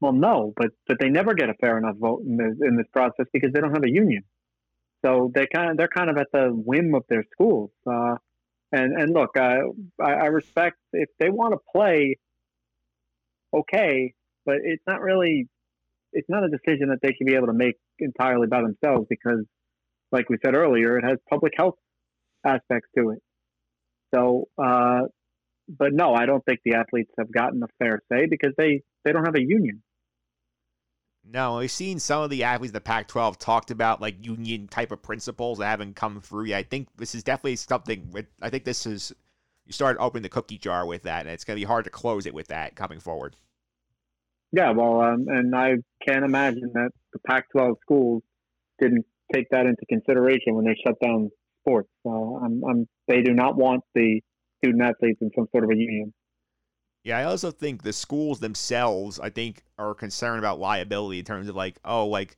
H: Well, no, but but they never get a fair enough vote in this in this process because they don't have a union. So they kind of they're kind of at the whim of their schools. Uh, and and look, I, I respect if they want to play. Okay, but it's not really it's not a decision that they should be able to make entirely by themselves because, like we said earlier, it has public health aspects to it. So, uh, but no, I don't think the athletes have gotten a fair say because they they don't have a union.
E: No, we've seen some of the athletes the Pac-12 talked about like union type of principles that haven't come through yet. I think this is definitely something. With, I think this is you start opening the cookie jar with that, and it's going to be hard to close it with that coming forward.
H: Yeah, well, um, and I can't imagine that the Pac-12 schools didn't take that into consideration when they shut down sports. I'm, I'm, they do not want the student athletes in some sort of a union.
E: Yeah, I also think the schools themselves, I think, are concerned about liability in terms of like, oh, like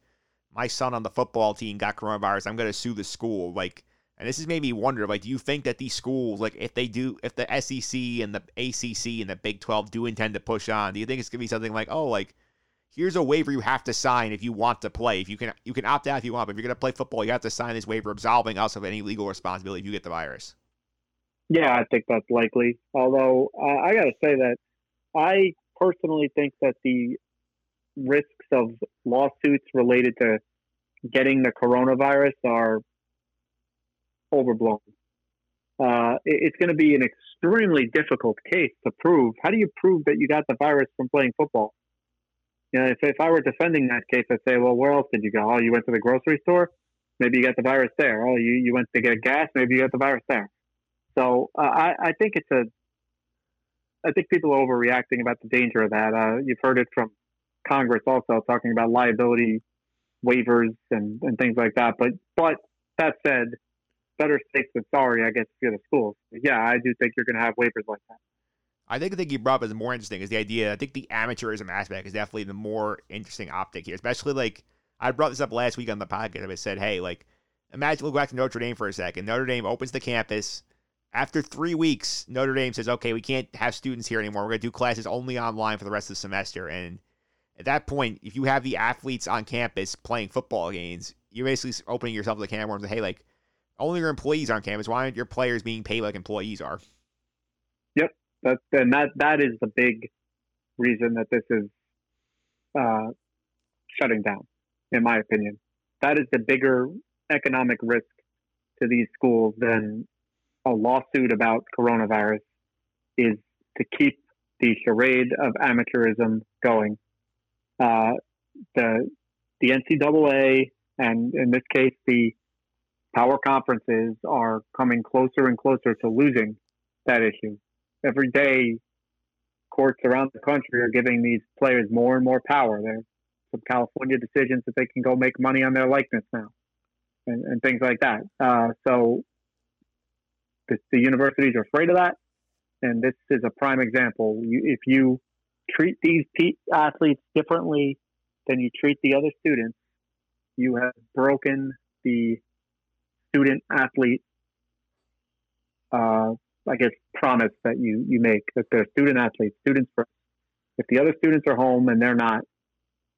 E: my son on the football team got coronavirus, I'm going to sue the school. Like, and this has made me wonder, like, do you think that these schools, like, if they do, if the SEC and the ACC and the Big 12 do intend to push on, do you think it's going to be something like, oh, like, here's a waiver you have to sign if you want to play. If you can, you can opt out if you want, but if you're going to play football, you have to sign this waiver absolving us of any legal responsibility if you get the virus.
H: Yeah, I think that's likely. Although uh, I got to say that I personally think that the risks of lawsuits related to getting the coronavirus are overblown. Uh, it, it's going to be an extremely difficult case to prove. How do you prove that you got the virus from playing football? You know, if, if I were defending that case, I'd say, well, where else did you go? Oh, you went to the grocery store? Maybe you got the virus there. Oh, you, you went to get gas? Maybe you got the virus there. So uh, I, I think it's a, I think people are overreacting about the danger of that. Uh, you've heard it from Congress also talking about liability waivers and, and things like that. But but that said, better safe than sorry, I guess, for the schools. Yeah, I do think you're going to have waivers like that.
E: I think the thing you brought up is more interesting is the idea. I think the amateurism aspect is definitely the more interesting optic here, especially like I brought this up last week on the podcast. I said, hey, like imagine we go back to Notre Dame for a second. Notre Dame opens the campus. After three weeks, Notre Dame says, okay, we can't have students here anymore. We're going to do classes only online for the rest of the semester. And at that point, if you have the athletes on campus playing football games, you're basically opening yourself to the can of worms. Hey, like only your employees are on campus. Why aren't your players being paid like employees are?
H: Yep, that and that that is the big reason that this is uh, shutting down, in my opinion. That is the bigger economic risk to these schools than a lawsuit about coronavirus. Is to keep the charade of amateurism going. Uh, the the NCAA and in this case the power conferences are coming closer and closer to losing that issue. Every day, courts around the country are giving these players more and more power. There's some California decisions that they can go make money on their likeness now, and, and things like that. Uh, so the, the, universities are afraid of that, and this is a prime example. You, if you treat these athletes differently than you treat the other students, you have broken the student athlete, uh, I guess, promise that you, you make that they're student athletes, students first. If the other students are home and they're not,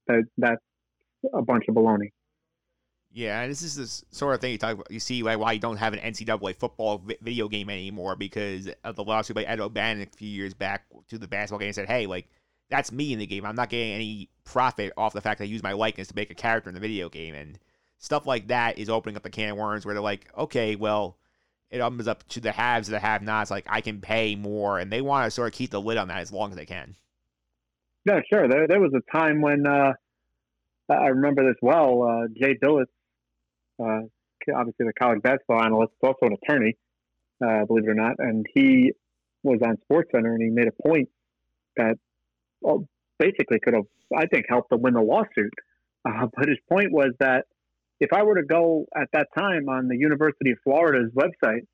H: that, that's a bunch of baloney.
E: Yeah, this is the sort of thing you talk about. You see why you don't have an NCAA football video game anymore because of the lawsuit by Ed O'Bannon a few years back to the basketball game and said, hey, like, that's me in the game. I'm not getting any profit off the fact that I use my likeness to make a character in the video game. And stuff like that is opening up a can of worms where they're like, okay, well, it opens up to the haves, and the have nots. Like I can pay more, and they want to sort of keep the lid on that as long as they can.
H: Yeah, sure. There, there was a time when uh, I remember this well. Uh, Jay Bilas, uh, obviously the college basketball analyst, is also an attorney, uh, believe it or not, and he was on SportsCenter, and he made a point that well, basically could have, I think, helped them win the lawsuit. Uh, but his point was that if I were to go at that time on the University of Florida's website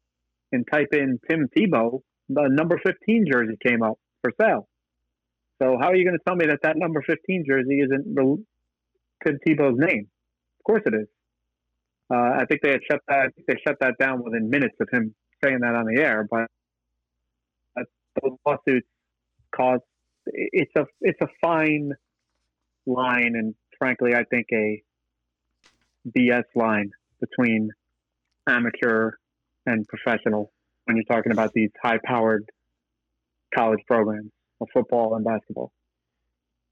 H: and type in Tim Tebow, the number 15 jersey came up for sale. So how are you going to tell me that that number 15 jersey isn't Tim Tebow's name? Of course it is. Uh, I think they had shut that. They shut that down within minutes of him saying that on the air. But those lawsuits cause it's a it's a fine line, and frankly, I think a BS line between amateur and professional when you're talking about these high-powered college programs of football and basketball.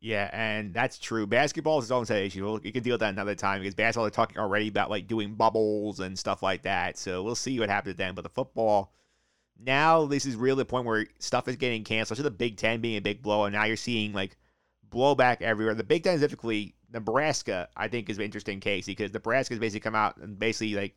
E: Yeah, and that's true. Basketball is its own set issue. You can deal with that another time because basketball they're talking already about like doing bubbles and stuff like that. So we'll see what happens then. But the football, now this is really the point where stuff is getting canceled. So the Big Ten being a big blow, and now you're seeing like blowback everywhere. The Big Ten specifically, Nebraska, I think is an interesting case because Nebraska has basically come out and basically like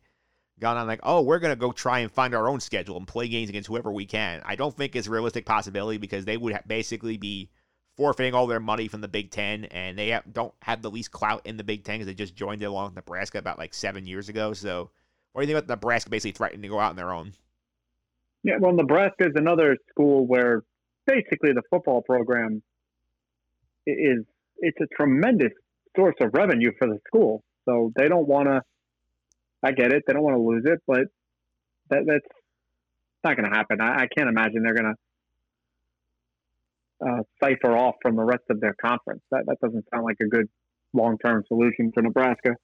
E: gone on like, oh, we're gonna go try and find our own schedule and play games against whoever we can. I don't think it's a realistic possibility because they would ha- basically be forfeiting all their money from the Big Ten, and they don't have the least clout in the Big Ten because they just joined it along with Nebraska about like seven years ago. So, what do you think about Nebraska basically threatening to go out on their own?
H: Yeah, well, Nebraska is another school where basically the football program is it's a tremendous source of revenue for the school. So they don't want to. I get it; they don't want to lose it, but that, that's not going to happen. I, I can't imagine they're going to uh, cipher off from the rest of their conference. That that doesn't sound like a good long term solution for Nebraska.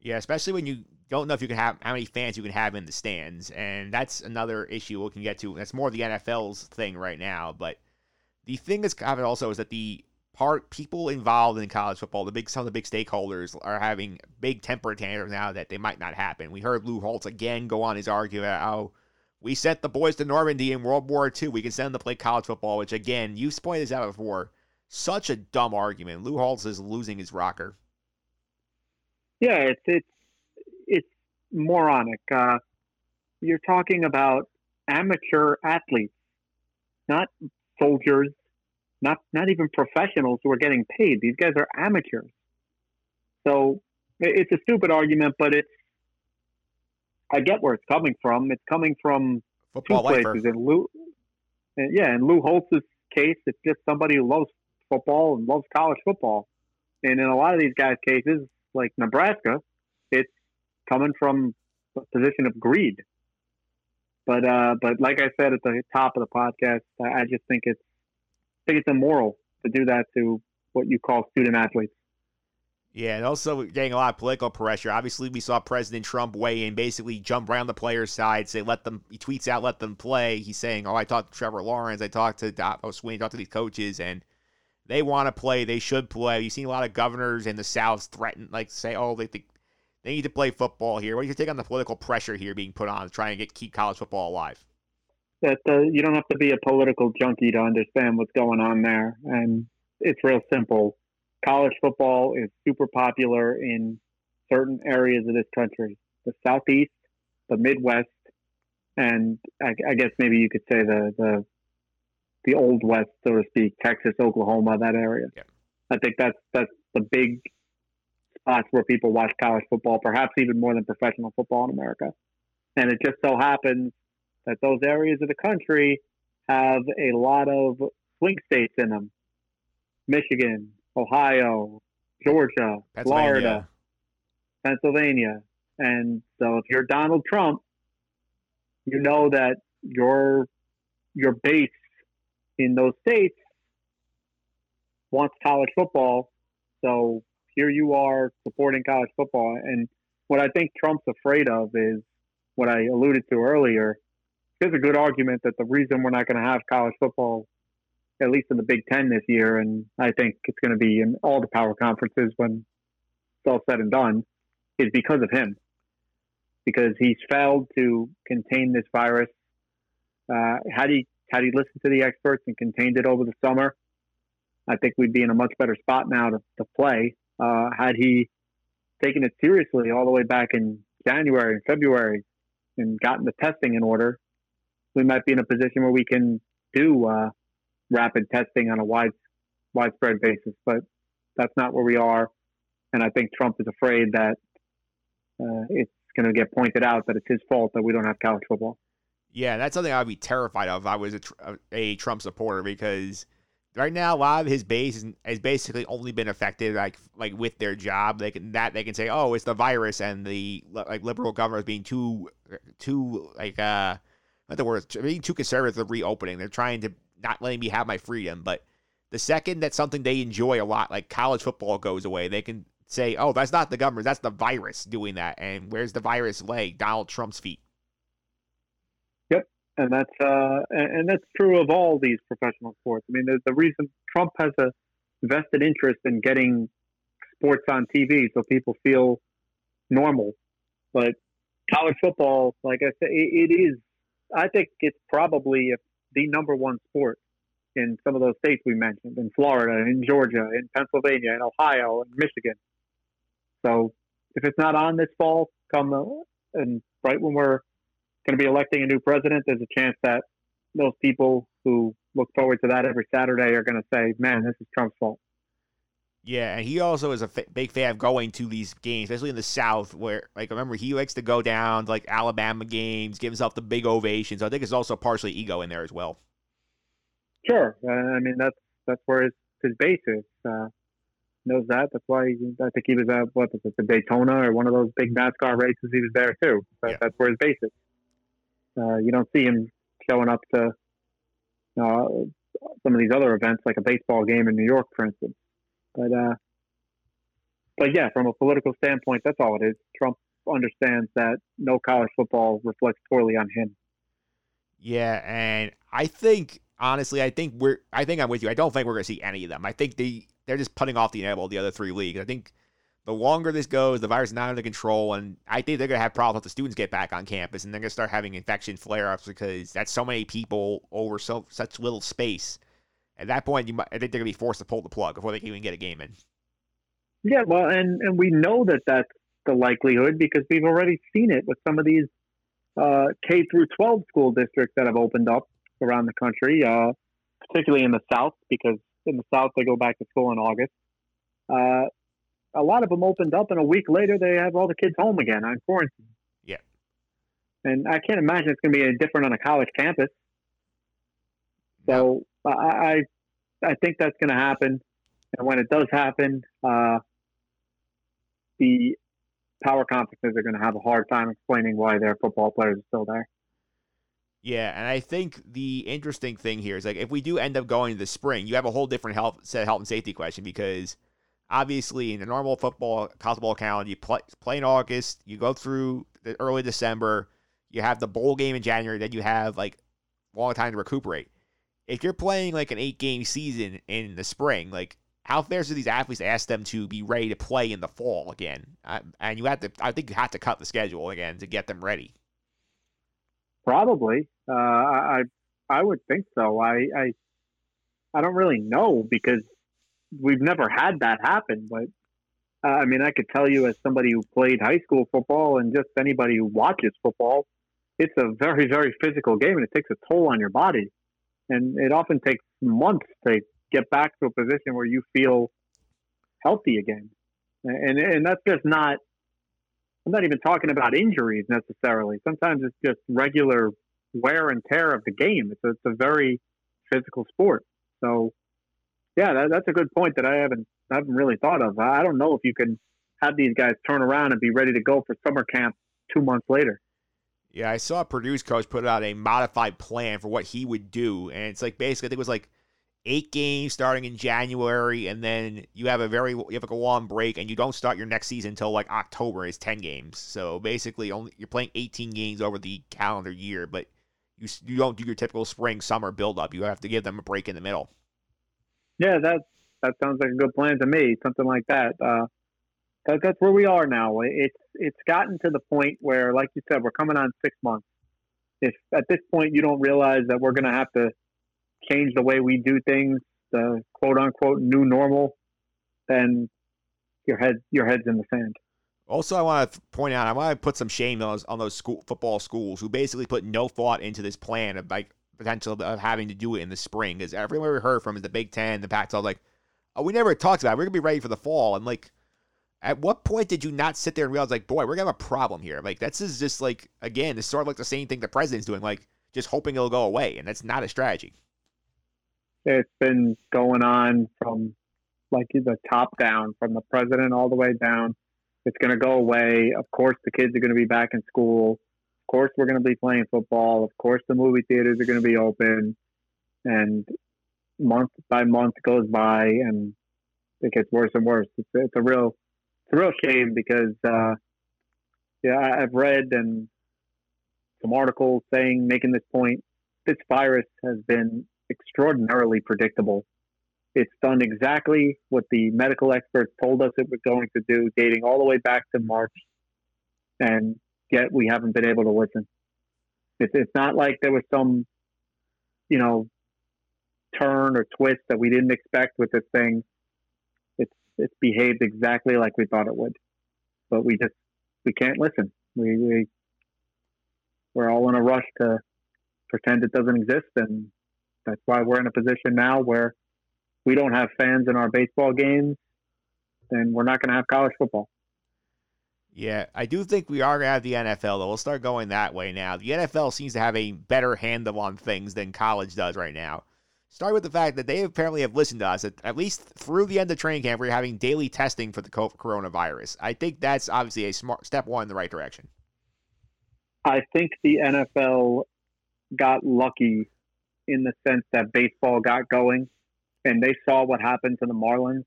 E: Yeah, especially when you don't know if you can have how many fans you can have in the stands, and that's another issue we can get to. That's more the NFL's thing right now. But the thing that's happening also is that the part people involved in college football, the big some of the big stakeholders are having big temper tantrums now that they might not happen. We heard Lou Holtz again go on his argument about how we sent the boys to Normandy in World War II. We can send them to play college football, which again, you've pointed this out before. Such a dumb argument. Lou Holtz is losing his rocker.
H: Yeah, it's it's it's moronic. Uh, you're talking about amateur athletes, not soldiers, not not even professionals who are getting paid. These guys are amateurs. So it's a stupid argument, but it's I get where it's coming from. It's coming from two
E: Football lifer.
H: places. In Lou, and yeah, in Lou Holtz's case, it's just somebody who loves football and loves college football. And in a lot of these guys' cases, like Nebraska, it's coming from a position of greed. But uh, but like I said at the top of the podcast, I I just think it's I think it's immoral to do that to what you call student athletes.
E: Yeah, and also getting a lot of political pressure. Obviously, we saw President Trump weigh in, basically jump around the players' side, say let them. He tweets out, "Let them play." He's saying, "Oh, I talked to Trevor Lawrence, I talked to Dabo Swinney, talked to these coaches, and they want to play. They should play." You've seen a lot of governors in the South threaten, like say, "Oh, they think they need to play football here." What do you take on the political pressure here being put on to try and get keep college football alive?
H: that uh, you don't have to be a political junkie to understand what's going on there. And it's real simple. College football is super popular in certain areas of this country the Southeast, the Midwest, and I, I guess maybe you could say the, the, the Old West, so to speak, Texas, Oklahoma, that area.
E: Yeah.
H: I think that's, that's the big spots where people watch college football, perhaps even more than professional football in America. And it just so happens that those areas of the country have a lot of swing states in them Michigan, Ohio, Georgia, Florida, Pennsylvania. And so if you're Donald Trump, you know that your your base in those states wants college football. So here you are supporting college football. And what I think Trump's afraid of is what I alluded to earlier. There's a good argument that the reason we're not going to have college football, at least in the Big Ten this year, and I think it's going to be in all the power conferences when it's all said and done, is because of him. Because he's failed to contain this virus. Uh, had he had he listened to the experts and contained it over the summer, I think we'd be in a much better spot now to, to play. Uh, had he taken it seriously all the way back in January and February and gotten the testing in order, we might be in a position where we can do uh, rapid testing on a wide widespread basis. But that's not where we are, and I think Trump is afraid that uh, it's going to get pointed out that it's his fault that we don't have college football.
E: Yeah, that's something I'd be terrified of if I was a, a Trump supporter because right now a lot of his base has basically only been affected like like with their job. They can that they can say, oh, it's the virus and the like liberal governors being too too like uh not the word being too conservative with reopening. They're trying to not letting me have my freedom, but the second that something they enjoy a lot, like college football, goes away, they can say, "Oh, that's not the government, that's the virus doing that." And where's the virus lay? Donald Trump's feet.
H: Yep, and that's uh, and, that's true of all these professional sports. I mean, the, the reason Trump has a vested interest in getting sports on TV so people feel normal, but college football, like I said, it, it is. I think it's probably the number one sport in some of those states we mentioned, in Florida, in Georgia, in Pennsylvania, in Ohio, and Michigan. So if it's not on this fall, come the, and right when we're going to be electing a new president, there's a chance that those people who look forward to that every Saturday are going to say, "Man, this is Trump's fault."
E: Yeah, and he also is a f- big fan of going to these games, especially in the South, where, like, remember, he likes to go down to, like, Alabama games, give himself the big ovation. So I think it's also partially ego in there as well.
H: Sure, uh, I mean that's that's where his his base is. Uh, knows that. That's why he, I think he was at what was it, the Daytona or one of those big NASCAR races. He was there too. That,
E: Yeah.
H: That's where his base is. Uh, you don't see him showing up to uh, some of these other events, like a baseball game in New York, for instance. But uh, but yeah, from a political standpoint, that's all it is. Trump understands that no college football reflects poorly on him.
E: Yeah, and I think honestly, I think we're I think I'm with you. I don't think we're gonna see any of them. I think they they're just putting off the inevitable the other three leagues. I think the longer this goes, the virus is not under control, and I think they're gonna have problems if the students get back on campus, and they're gonna start having infection flare ups because that's so many people over so such little space. At that point, you might, I think they're gonna be forced to pull the plug before they can even get a game in.
H: Yeah, well, and and we know that that's the likelihood because we've already seen it with some of these uh, K through 12 school districts that have opened up around the country, uh, particularly in the South, because in the South they go back to school in August. Uh, a lot of them opened up, and a week later they have all the kids home again on quarantine.
E: Yeah.
H: And I can't imagine it's going to be any different on a college campus. So I, I, think that's going to happen. And when it does happen, uh, the power conferences are going to have a hard time explaining why their football players are still there.
E: Yeah, and I think the interesting thing here is like if we do end up going to the spring, you have a whole different health set health and safety question because obviously in the normal football college football calendar, you play, play in August, you go through the early December, you have the bowl game in January, then you have like long time to recuperate. If you're playing like an eight game season in the spring, like how fair is these athletes ask them to be ready to play in the fall again? Uh, and you have to, I think you have to cut the schedule again to get them ready.
H: Probably, uh, I I would think so. I, I I don't really know because we've never had that happen. But uh, I mean, I could tell you as somebody who played high school football and just anybody who watches football, it's a very very physical game and it takes a toll on your body, and it often takes months to get back to a position where you feel healthy again. And and that's just not I'm not even talking about injuries necessarily. Sometimes it's just regular wear and tear of the game. It's a, it's a very physical sport. So, yeah, that, that's a good point that I haven't I haven't really thought of. I don't know if you can have these guys turn around and be ready to go for summer camp two months later.
E: Yeah, I saw Purdue's coach put out a modified plan for what he would do, and it's like basically I think it was like eight games starting in January, and then you have a very you have like a long break, and you don't start your next season until like October. is ten games, so basically only you're playing eighteen games over the calendar year, but you you don't do your typical spring summer build up. You have to give them a break in the middle.
H: Yeah, that that sounds like a good plan to me. Something like that. Uh, that that's where we are now. It's it's gotten to the point where, like you said, we're coming on six months. If at this point you don't realize that we're going to have to change the way we do things, the quote unquote new normal, then your head your head's in the sand.
E: Also, I want to point out, I want to put some shame on those, on those school football schools who basically put no thought into this plan of like potential of having to do it in the spring. Because everyone we heard from is the Big Ten, the Pac-12, like, oh, we never talked about it. We're gonna be ready for the fall. And like, at what point did you not sit there and realize, like, boy, we're gonna have a problem here? Like, this is just like, again, it's sort of like the same thing the president's doing, like, just hoping it'll go away, and that's not a strategy.
H: It's been going on from like the top down, from the president all the way down. It's to go away. Of course, the kids are to be back in school. Of course, we're to be playing football. Of course, the movie theaters are to be open. And month by month goes by and it gets worse and worse. It's, it's a real, it's a real shame because, uh, yeah, I- I've read and some articles saying, making this point, this virus has been extraordinarily predictable. It's done exactly what the medical experts told us it was going to do, dating all the way back to March, and yet we haven't been able to listen. It's, it's not like there was some, you know, turn or twist that we didn't expect with this thing. It's behaved exactly like we thought it would, but we just we can't listen. We we we're all in a rush to pretend it doesn't exist, and that's why we're in a position now where we don't have fans in our baseball games, then we're not going to have college football.
E: Yeah, I do think we are going to have the NFL, though. We'll start going that way now. The NFL seems to have a better handle on things than college does right now. Start with the fact that they apparently have listened to us, at, at least through the end of training camp, we're having daily testing for the coronavirus. I think that's obviously a smart step one in the right direction.
H: I think the NFL got lucky in the sense that baseball got going and they saw what happened to the Marlins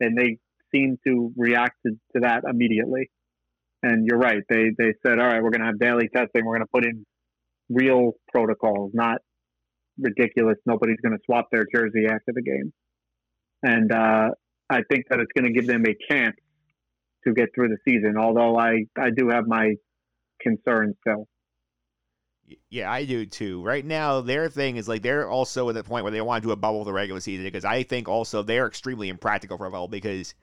H: and they seemed to react to, to that immediately. And you're right. They, they said, all right, we're going to have daily testing. We're going to put in real protocols, not ridiculous. Nobody's going to swap their jersey after the game. And uh, I think that it's going to give them a chance to get through the season, although I, I do have my concerns still.
E: Yeah, I do too. Right now, their thing is like they're also at the point where they want to do a bubble the regular season because I think also they're extremely impractical for a bubble because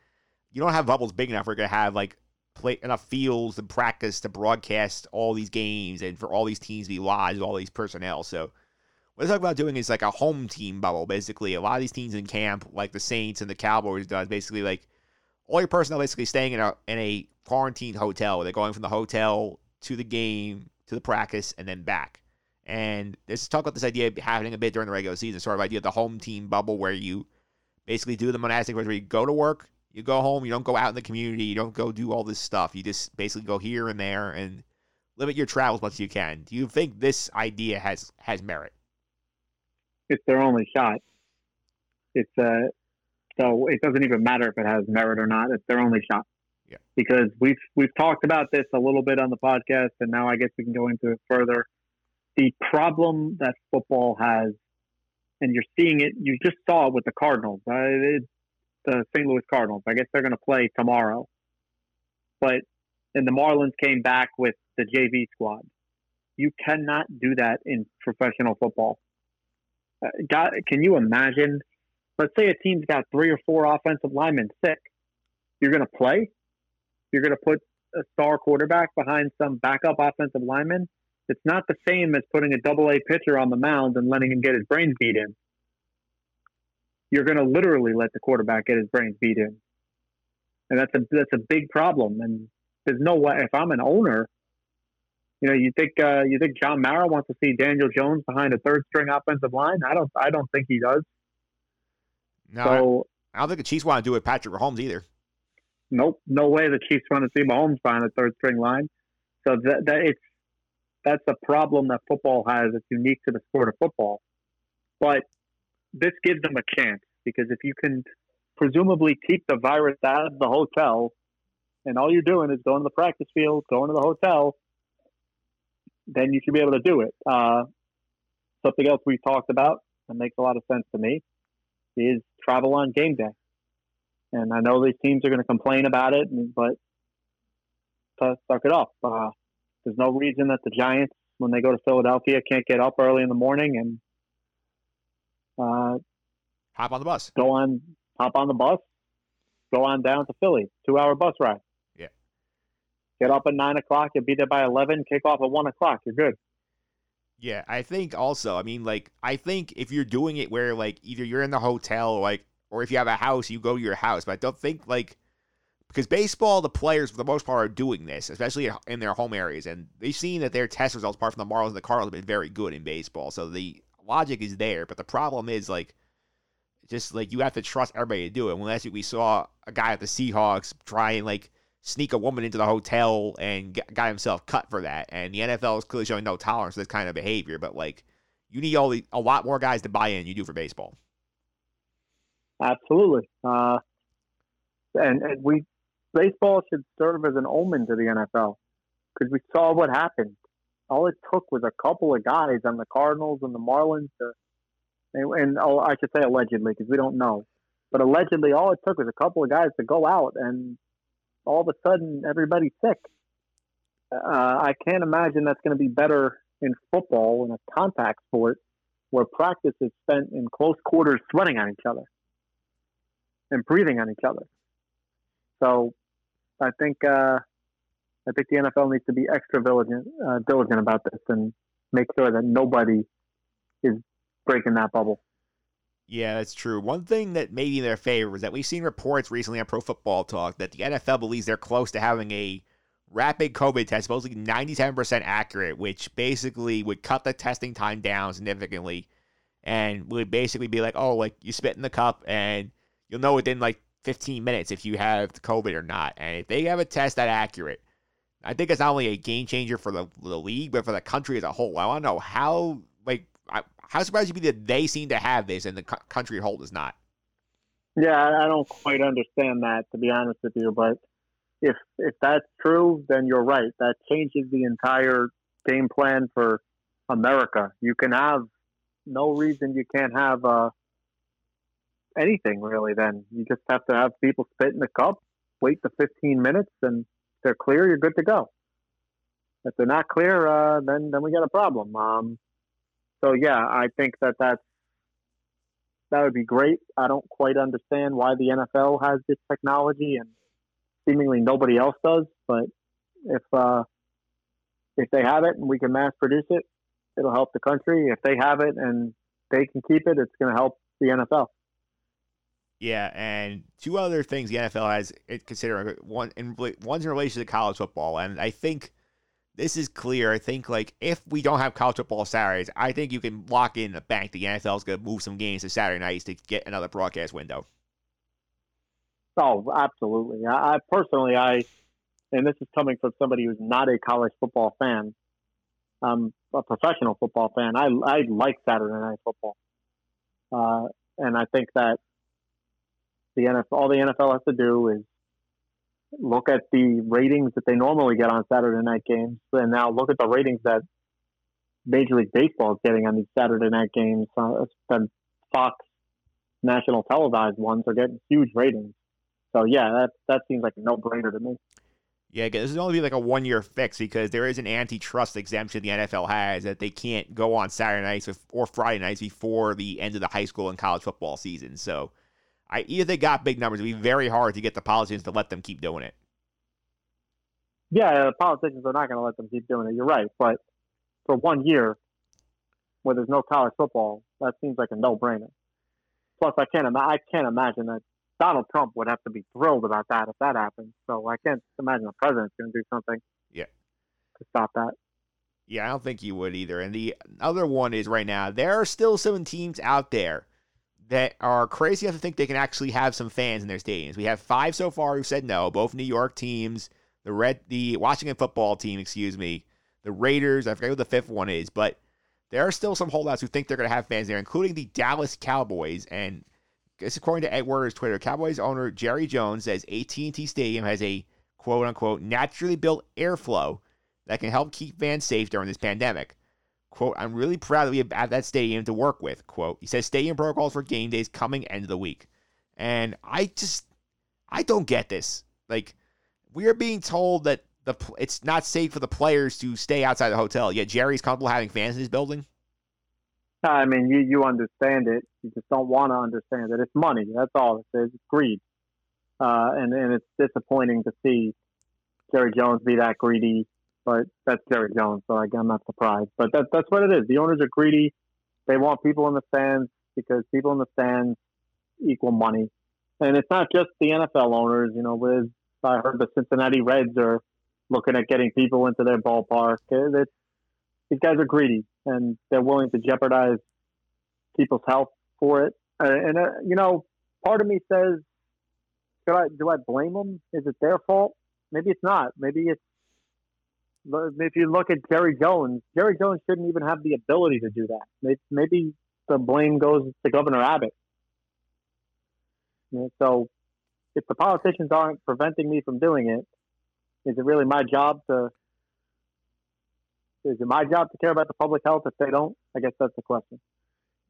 E: you don't have bubbles big enough. We're gonna have like play enough fields and practice to broadcast all these games and for all these teams to be live with all these personnel. So what they're talking about doing is like a home team bubble. Basically, a lot of these teams in camp, like the Saints and the Cowboys, does basically like all your personnel basically staying in a in a quarantined hotel. They're going from the hotel to the game to the practice and then back. And there's talk about this idea happening a bit during the regular season, sort of idea of the home team bubble where you basically do the monastic where you go to work, you go home, you don't go out in the community, you don't go do all this stuff. You just basically go here and there and limit your travel as much as you can. Do you think this idea has has merit?
H: It's their only shot. It's uh, so it doesn't even matter if it has merit or not. It's their only shot.
E: Yeah.
H: Because we've we've talked about this a little bit on the podcast, and now I guess we can go into it further. The problem that football has, and you're seeing it. You just saw it with the Cardinals. Uh, it, the St. Louis Cardinals. I guess they're going to play tomorrow, but and the Marlins came back with the JV squad. You cannot do that in professional football. God, can you imagine? Let's say a team's got three or four offensive linemen sick. You're going to play. You're going to put a star quarterback behind some backup offensive lineman. It's not the same as putting a double A pitcher on the mound and letting him get his brains beat in. You're going to literally let the quarterback get his brains beat in, and that's a that's a big problem. And there's no way if I'm an owner, you know, you think uh, you think John Mara wants to see Daniel Jones behind a third string offensive line? I don't. I don't think he does.
E: No,
H: so
E: I don't think the Chiefs want to do it with Patrick Mahomes either.
H: nope, no way the Chiefs want to see Mahomes behind a third string line. So that, that it's that's a problem that football has. It's unique to the sport of football, but this gives them a chance because if you can presumably keep the virus out of the hotel, and all you're doing is going to the practice field, going to the hotel, then you should be able to do it. Uh, something else we've talked about that makes a lot of sense to me is travel on game day. And I know these teams are going to complain about it, but to suck it up. Uh, there's no reason that the Giants, when they go to Philadelphia, can't get up early in the morning and uh,
E: Hop on the bus.
H: go on, hop on the bus, go on down to Philly, two hour bus ride. Get up at nine o'clock, you'll be there by 11, kick off at one o'clock. You're good.
E: Yeah, I think also, I mean, like, I think if you're doing it where, like, either you're in the hotel, or, like, or if you have a house, you go to your house. But I don't think, like, because baseball, the players, for the most part, are doing this, especially in their home areas. And they've seen that their test results, apart from the Marlins and the Cardinals, have been very good in baseball. So the logic is there. But the problem is, like, just like you have to trust everybody to do it. When last week we saw a guy at the Seahawks try and, like, sneak a woman into the hotel and got himself cut for that. And the NFL is clearly showing no tolerance for this kind of behavior. But like, you need all the, a lot more guys to buy in. You do for baseball.
H: absolutely. Uh, and, and we baseball should serve as an omen to the NFL because we saw what happened. All it took was a couple of guys on the Cardinals and the Marlins to, and, and oh, I should say allegedly because we don't know, but allegedly all it took was a couple of guys to go out and all of a sudden everybody's sick. Uh, I can't imagine that's going to be better in football in a contact sport where practice is spent in close quarters sweating on each other and breathing on each other. So I think uh, I think the NFL needs to be extra diligent, uh, diligent about this and make sure that nobody is breaking that bubble.
E: Yeah, that's true. One thing that may be in their favor is that we've seen reports recently on Pro Football Talk that the NFL believes they're close to having a rapid COVID test, supposedly 97% accurate, which basically would cut the testing time down significantly and would basically be like, oh, like you spit in the cup and you'll know within like 15 minutes if you have COVID or not. And if they have a test that accurate, I think it's not only a game changer for the, the league, but for the country as a whole. I want to know how, how surprised you be that they seem to have this and the country whole does not.
H: Yeah, I don't quite understand that, to be honest with you. But if if that's true, then you're right. That changes the entire game plan for America. You can have no reason you can't have uh, anything really. Then you just have to have people spit in the cup, wait the 15 minutes, and if they're clear. You're good to go. If they're not clear, uh, then then we got a problem. Um, so yeah, I think that that's that would be great. I don't quite understand why the NFL has this technology and seemingly nobody else does. But if uh, if they have it and we can mass produce it, it'll help the country. If they have it and they can keep it, it's going to help the NFL.
E: Yeah, and two other things the NFL has considering one in one's in relation to college football, and I think this is clear. I think like if we don't have college football Saturdays, I think you can lock in the bank. The NFL is going to move some games to Saturday nights to get another broadcast window.
H: Oh, absolutely. I, I personally, I, and this is coming from somebody who's not a college football fan. I'm a professional football fan. I, I like Saturday night football. Uh, and I think that the NFL, all the NFL has to do is look at the ratings that they normally get on Saturday night games, and now look at the ratings that Major League Baseball is getting on these Saturday night games. Uh, Fox national televised ones are getting huge ratings. So yeah, that that seems like a no brainer to me.
E: Yeah, this is only be like a one year fix because there is an antitrust exemption the NFL has that they can't go on Saturday nights or Friday nights before the end of the high school and college football season. So, I either they got big numbers, it'd be very hard to get the politicians to let them keep doing it.
H: Yeah, the politicians are not going to let them keep doing it. You're right, but for one year, where there's no college football, that seems like a no brainer. Plus, I can't I can't imagine that Donald Trump would have to be thrilled about that if that happens. So I can't imagine the president's going to do something.
E: Yeah.
H: To stop that.
E: Yeah, I don't think he would either. And the other one is right now there are still some teams out there that are crazy enough to think they can actually have some fans in their stadiums. We have five so far who said no, both New York teams, the Red, the Washington football team, excuse me, the Raiders. I forget what the fifth one is, but there are still some holdouts who think they're going to have fans there, including the Dallas Cowboys. And this according to Ed Werder's Twitter, Cowboys owner Jerry Jones says AT&T Stadium has a quote unquote naturally built airflow that can help keep fans safe during this pandemic. Quote, I'm really proud to be at that stadium to work with. Quote, he says stadium protocols for game days coming end of the week. And I just, I don't get this. Like, we are being told that the it's not safe for the players to stay outside the hotel, yet Jerry's comfortable having fans in his building.
H: I mean, you you understand it. You just don't want to understand it. It's money. That's all it is. It's greed, uh, and and it's disappointing to see Jerry Jones be that greedy. But that's Jerry Jones, so I'm not surprised. But that, that's what it is. The owners are greedy. They want people in the stands because people in the stands equal money, and it's not just the NFL owners. You know, with I heard the Cincinnati Reds are looking at getting people into their ballpark. These guys are greedy and they're willing to jeopardize people's health for it. Uh, and uh, you know, part of me says, I do I blame them? Is it their fault? Maybe it's not. Maybe it's if you look at Jerry Jones, Jerry Jones shouldn't even have the ability to do that. Maybe the blame goes to Governor Abbott. So if the politicians aren't preventing me from doing it, is it really my job to? Is it my job to care about the public health if they don't? I guess that's the question.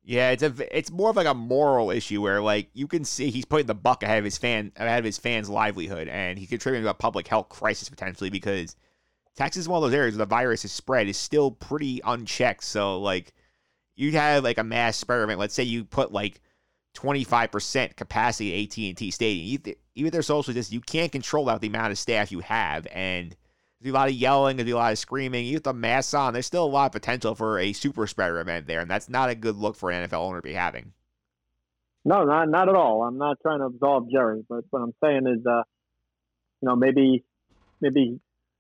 E: Yeah, it's a it's more of like a moral issue where like you can see he's putting the buck ahead of his fan ahead of his fans' livelihood, and he's contributing to a public health crisis potentially because Texas is one of those areas where the virus is spread is still pretty unchecked. So like you'd have like a mass spread event. Let's say you put like twenty five percent capacity at AT and T Stadium. Even even if they're social distance, you can't control that with the amount of staff you have, and there's a lot of yelling, there's a lot of screaming. You have the mask on. There's still a lot of potential for a super spreader event there, and that's not a good look for an NFL owner to be having.
H: No, not not at all. I'm not trying to absolve Jerry, but what I'm saying is, uh, you know, maybe maybe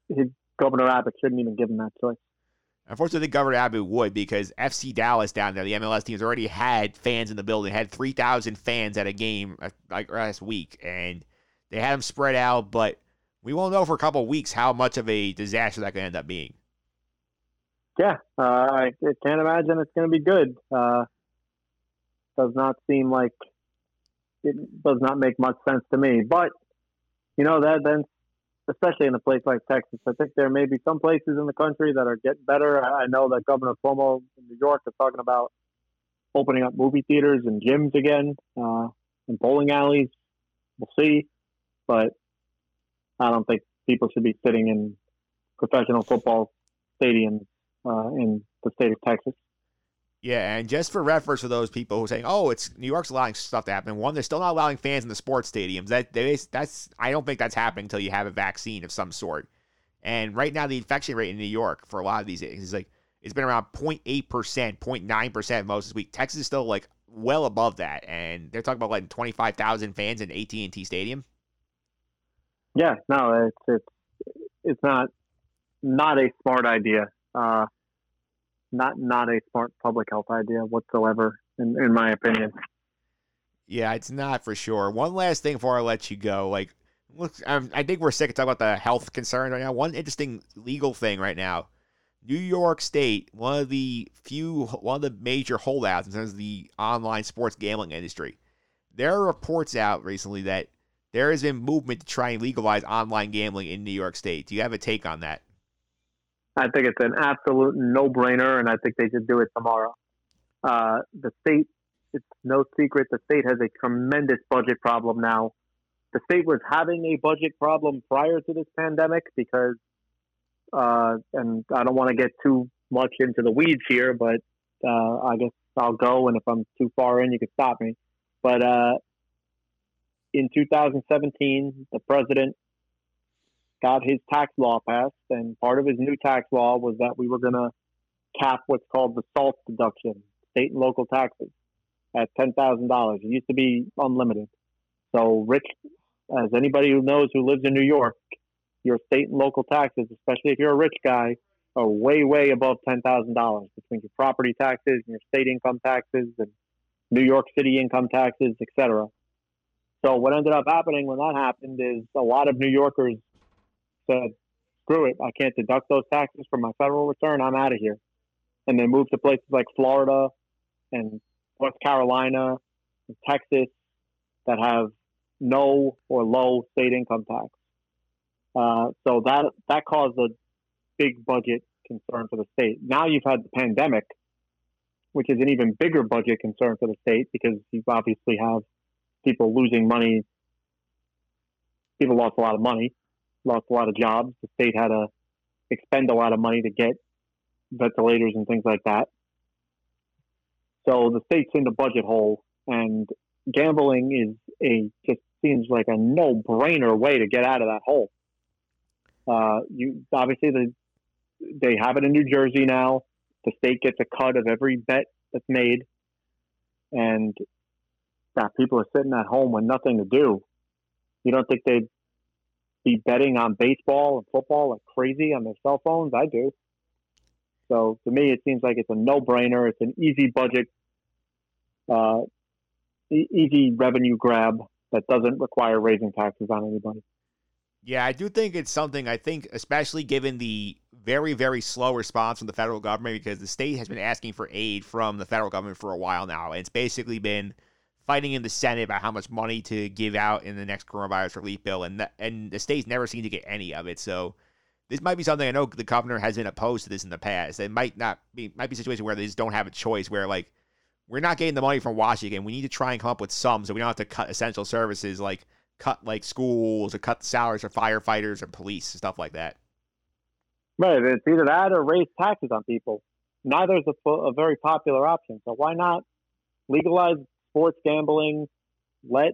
H: his Governor Abbott shouldn't even give him that choice.
E: Unfortunately, Governor Abbott would because FC Dallas down there, the MLS team, has already had fans in the building, had 3,000 fans at a game like last week, and they had them spread out, but we won't know for a couple of weeks how much of a disaster that could end up being.
H: Yeah, uh, I, I can't imagine it's going to be good. Uh, does not seem like it does not make much sense to me. But you know that then, especially in a place like Texas, I think there may be some places in the country that are getting better. I know that Governor Cuomo in New York is talking about opening up movie theaters and gyms again, uh, and bowling alleys. We'll see, but I don't think people should be sitting in professional football stadiums uh, in the state of Texas.
E: Yeah, and just for reference for those people who are saying, "Oh, it's New York's allowing stuff to happen," one, they're still not allowing fans in the sports stadiums. That they, that's I don't think that's happening until you have a vaccine of some sort. And right now, the infection rate in New York for a lot of these is like it's been around 0.8 percent, 0.9 percent most this week. Texas is still like well above that, and they're talking about letting 25,000 fans in AT and T Stadium.
H: Yeah, no, it's it's it's not not a smart idea. Uh, not not a smart public health idea whatsoever, in, in my opinion.
E: Yeah, it's not for sure. One last thing before I let you go, like, look, um, I think we're sick of talking about the health concerns right now. One interesting legal thing right now: New York State, one of the few, one of the major holdouts in terms of the online sports gambling industry. There are reports out recently that there has been movement to try and legalize online gambling in New York State. Do you have a take on that?
H: I think it's an absolute no-brainer, and I think they should do it tomorrow. Uh, the state, it's no secret, the state has a tremendous budget problem now. The state was having a budget problem prior to this pandemic because, uh, and I don't want to get too much into the weeds here, but uh, I guess I'll go, and if I'm too far in, you can stop me. But uh, in 2017, the president got his tax law passed, and part of his new tax law was that we were going to cap what's called the SALT deduction, state and local taxes, at ten thousand dollars. It used to be unlimited. So, rich, as anybody who knows who lives in New York, your state and local taxes, especially if you're a rich guy, are way, way above ten thousand dollars between your property taxes and your state income taxes and New York City income taxes, etc. So what ended up happening when that happened is a lot of New Yorkers said, "Screw it! I can't deduct those taxes from my federal return. I'm out of here." And they moved to places like Florida and North Carolina and Texas that have no or low state income tax. Uh, so that that caused a big budget concern for the state. Now you've had the pandemic, which is an even bigger budget concern for the state because you obviously have people losing money. People lost a lot of money, lost a lot of jobs. The state had to expend a lot of money to get ventilators and things like that. So the state's in the budget hole, and gambling is a just seems like a no-brainer way to get out of that hole. Uh, you obviously the they have it in New Jersey now. The state gets a cut of every bet that's made, and that people are sitting at home with nothing to do. You don't think they'd be betting on baseball and football like crazy on their cell phones? I do. So to me, it seems like it's a no-brainer. It's an easy budget, uh, e- easy revenue grab that doesn't require raising taxes on anybody.
E: Yeah, I do think it's something I think, especially given the very, very slow response from the federal government, because the state has been asking for aid from the federal government for a while now. It's basically been fighting in the Senate about how much money to give out in the next coronavirus relief bill, and the, and the states never seem to get any of it. So this might be something I know the governor has been opposed to this in the past. It might not be might be a situation where they just don't have a choice. Where like we're not getting the money from Washington, we need to try and come up with some so we don't have to cut essential services like cut like schools or cut salaries for firefighters or police and stuff like that.
H: Right. It's either that or raise taxes on people. Neither is a, a very popular option. So why not legalize sports gambling? Let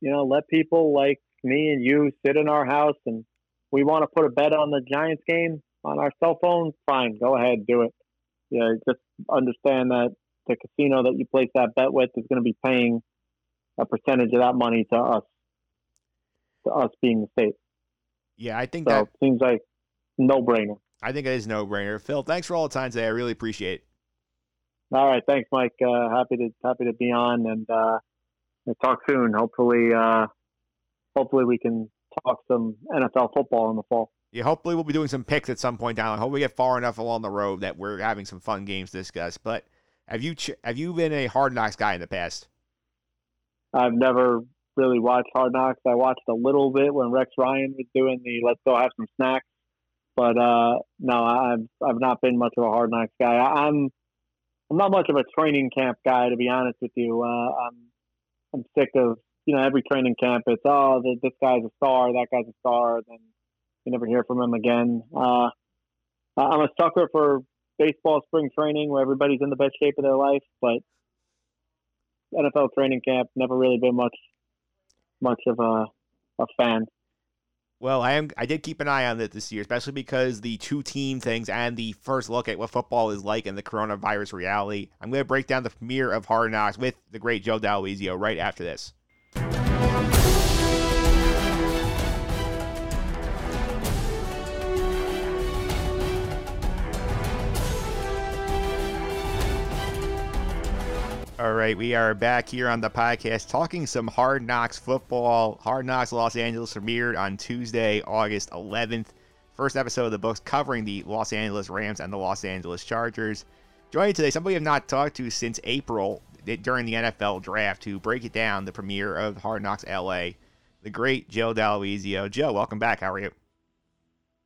H: you know, let people like me and you sit in our house and we want to put a bet on the Giants game on our cell phone. Fine, go ahead, do it. Yeah, just understand that the casino that you place that bet with is going to be paying a percentage of that money to us, to us being the state.
E: Yeah, I think
H: So
E: that
H: seems like no brainer.
E: I think it is no brainer. Phil, thanks for all the time today. I really appreciate it.
H: All right, thanks, Mike. Uh, happy to happy to be on, and uh, we'll talk soon. Hopefully, uh, hopefully we can talk some NFL football in the fall.
E: Yeah, hopefully we'll be doing some picks at some point down. I hope we get far enough along the road that we're having some fun games to discuss. But have you ch- have you been a hard knocks guy in the past?
H: I've never really watched Hard Knocks. I watched a little bit when Rex Ryan was doing the "Let's go have some snacks," but uh, no, I've I've not been much of a Hard Knocks guy. I, I'm I'm not much of a training camp guy, to be honest with you. Uh, I'm I'm sick of you know every training camp. It's oh th- this guy's a star, that guy's a star, then you never hear from him again. Uh, I'm a sucker for baseball spring training where everybody's in the best shape of their life, but NFL training camp never really been much much of a a fan.
E: Well, I am. I did keep an eye on it this year, especially because the two team things and the first look at what football is like in the coronavirus reality. I'm going to break down the premiere of Hard Knocks with the great Joe Daloizio right after this. All right, we are back here on the podcast talking some Hard Knocks football. Hard Knocks Los Angeles premiered on Tuesday, August 11th. First episode of the books covering the Los Angeles Rams and the Los Angeles Chargers. Joining today, somebody I've not talked to since April during the NFL draft to break it down, the premiere of Hard Knocks LA, the great Joe Daloizio. Joe, welcome back. How are you?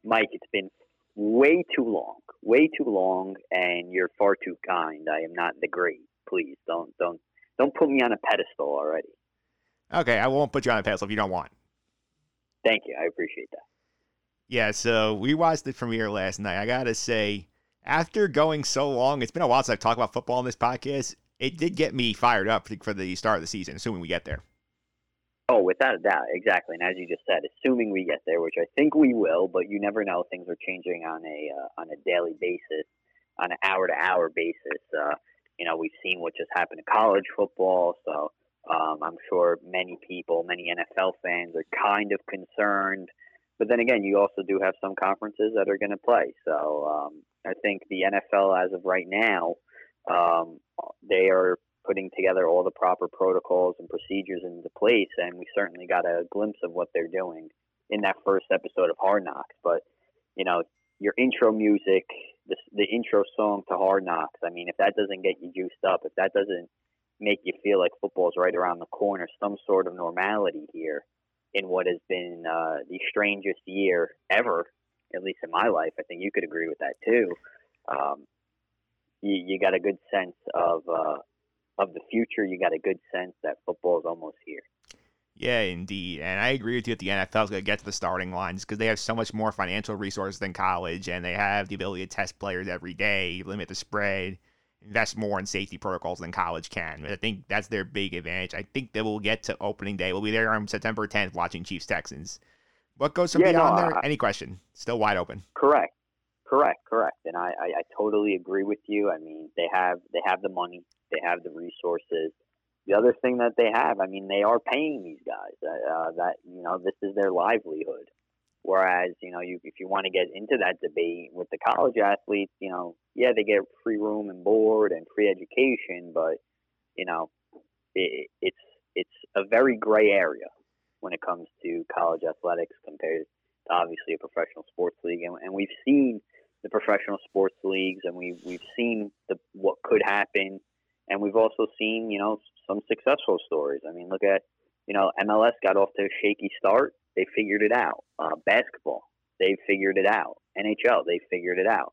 I: Mike, it's been way too long, way too long, and you're far too kind. I am not the great. Please don't don't don't put me on a pedestal already.
E: Okay, I won't put you on a pedestal if you don't want.
I: Thank you. I appreciate that.
E: Yeah, so we watched the premiere last night. I gotta say, after going so long, it's been a while since I've talked about football on this podcast. It did get me fired up for the start of the season, assuming we get there.
I: Oh, without a doubt, exactly. And as you just said, assuming we get there, which I think we will, but you never know. Things are changing on a uh, on a daily basis, on an hour to hour basis. Uh, you know, we've seen what just happened to college football, so um, I'm sure many people, many NFL fans, are kind of concerned. But then again, you also do have some conferences that are going to play. So um, I think the NFL, as of right now, um, they are putting together all the proper protocols and procedures into place, and we certainly got a glimpse of what they're doing in that first episode of Hard Knocks. But you know, your intro music, the, the intro song to Hard Knocks. I mean, if that doesn't get you juiced up, if that doesn't make you feel like football's right around the corner, some sort of normality here in what has been uh, the strangest year ever, at least in my life. I think you could agree with that too. Um, you, you got a good sense of uh, of the future. You got a good sense that football is almost here.
E: Yeah, indeed. And I agree with you at the NFL is going to get to the starting lines because they have so much more financial resources than college, and they have the ability to test players every day, limit the spread, invest more in safety protocols than college can. I think that's their big advantage. I think that we'll get to opening day. We'll be there on September 10th watching Chiefs Texans. What goes from
I: Yeah, no,
E: there?
I: I-
E: Any question? Still wide open.
I: Correct, correct, correct. And I, I, I totally agree with you. I mean, they have they have the money, they have the resources. The other thing that they have, I mean, they are paying these guys. Uh, uh, that you know, this is their livelihood. Whereas, you know, you if you want to get into that debate with the college athletes, you know, yeah, they get free room and board and free education, but you know, it, it's it's a very gray area when it comes to college athletics compared to obviously a professional sports league, and, and we've seen the professional sports leagues, and we've we've seen the what could happen and we've also seen you know some successful stories. I mean, look at you know MLS got off to a shaky start, they figured it out. Uh, basketball, they figured it out. NHL, they figured it out.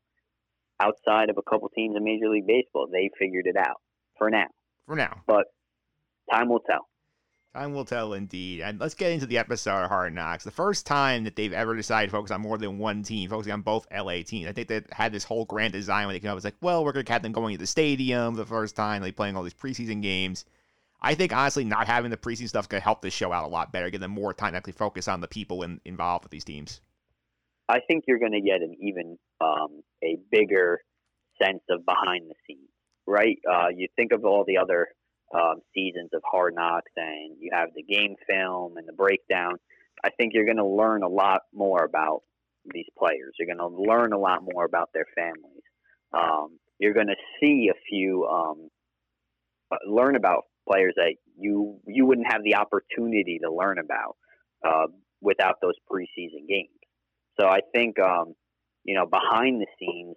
I: Outside of a couple teams in Major League Baseball, they figured it out for now.
E: For now,
I: But time will tell.
E: time will tell indeed. And let's get into the episode of Hard Knocks. The first time that they've ever decided to focus on more than one team, focusing on both LA teams. I think they had this whole grand design when they came up. It's like, well, we're going to have them going to the stadium the first time, like playing all these preseason games. I think honestly, not having the preseason stuff could help this show out a lot better, give them more time to actually focus on the people in, involved with these teams.
I: I think you're going to get an even um, a bigger sense of behind the scenes, right? Uh, you think of all the other um, seasons of Hard Knocks, and you have the game film and the breakdown. I think you're going to learn a lot more about these players. You're going to learn a lot more about their families. Um, you're going to see a few, um, uh, learn about players that you you wouldn't have the opportunity to learn about uh, without those preseason games. So I think, um, you know, behind the scenes,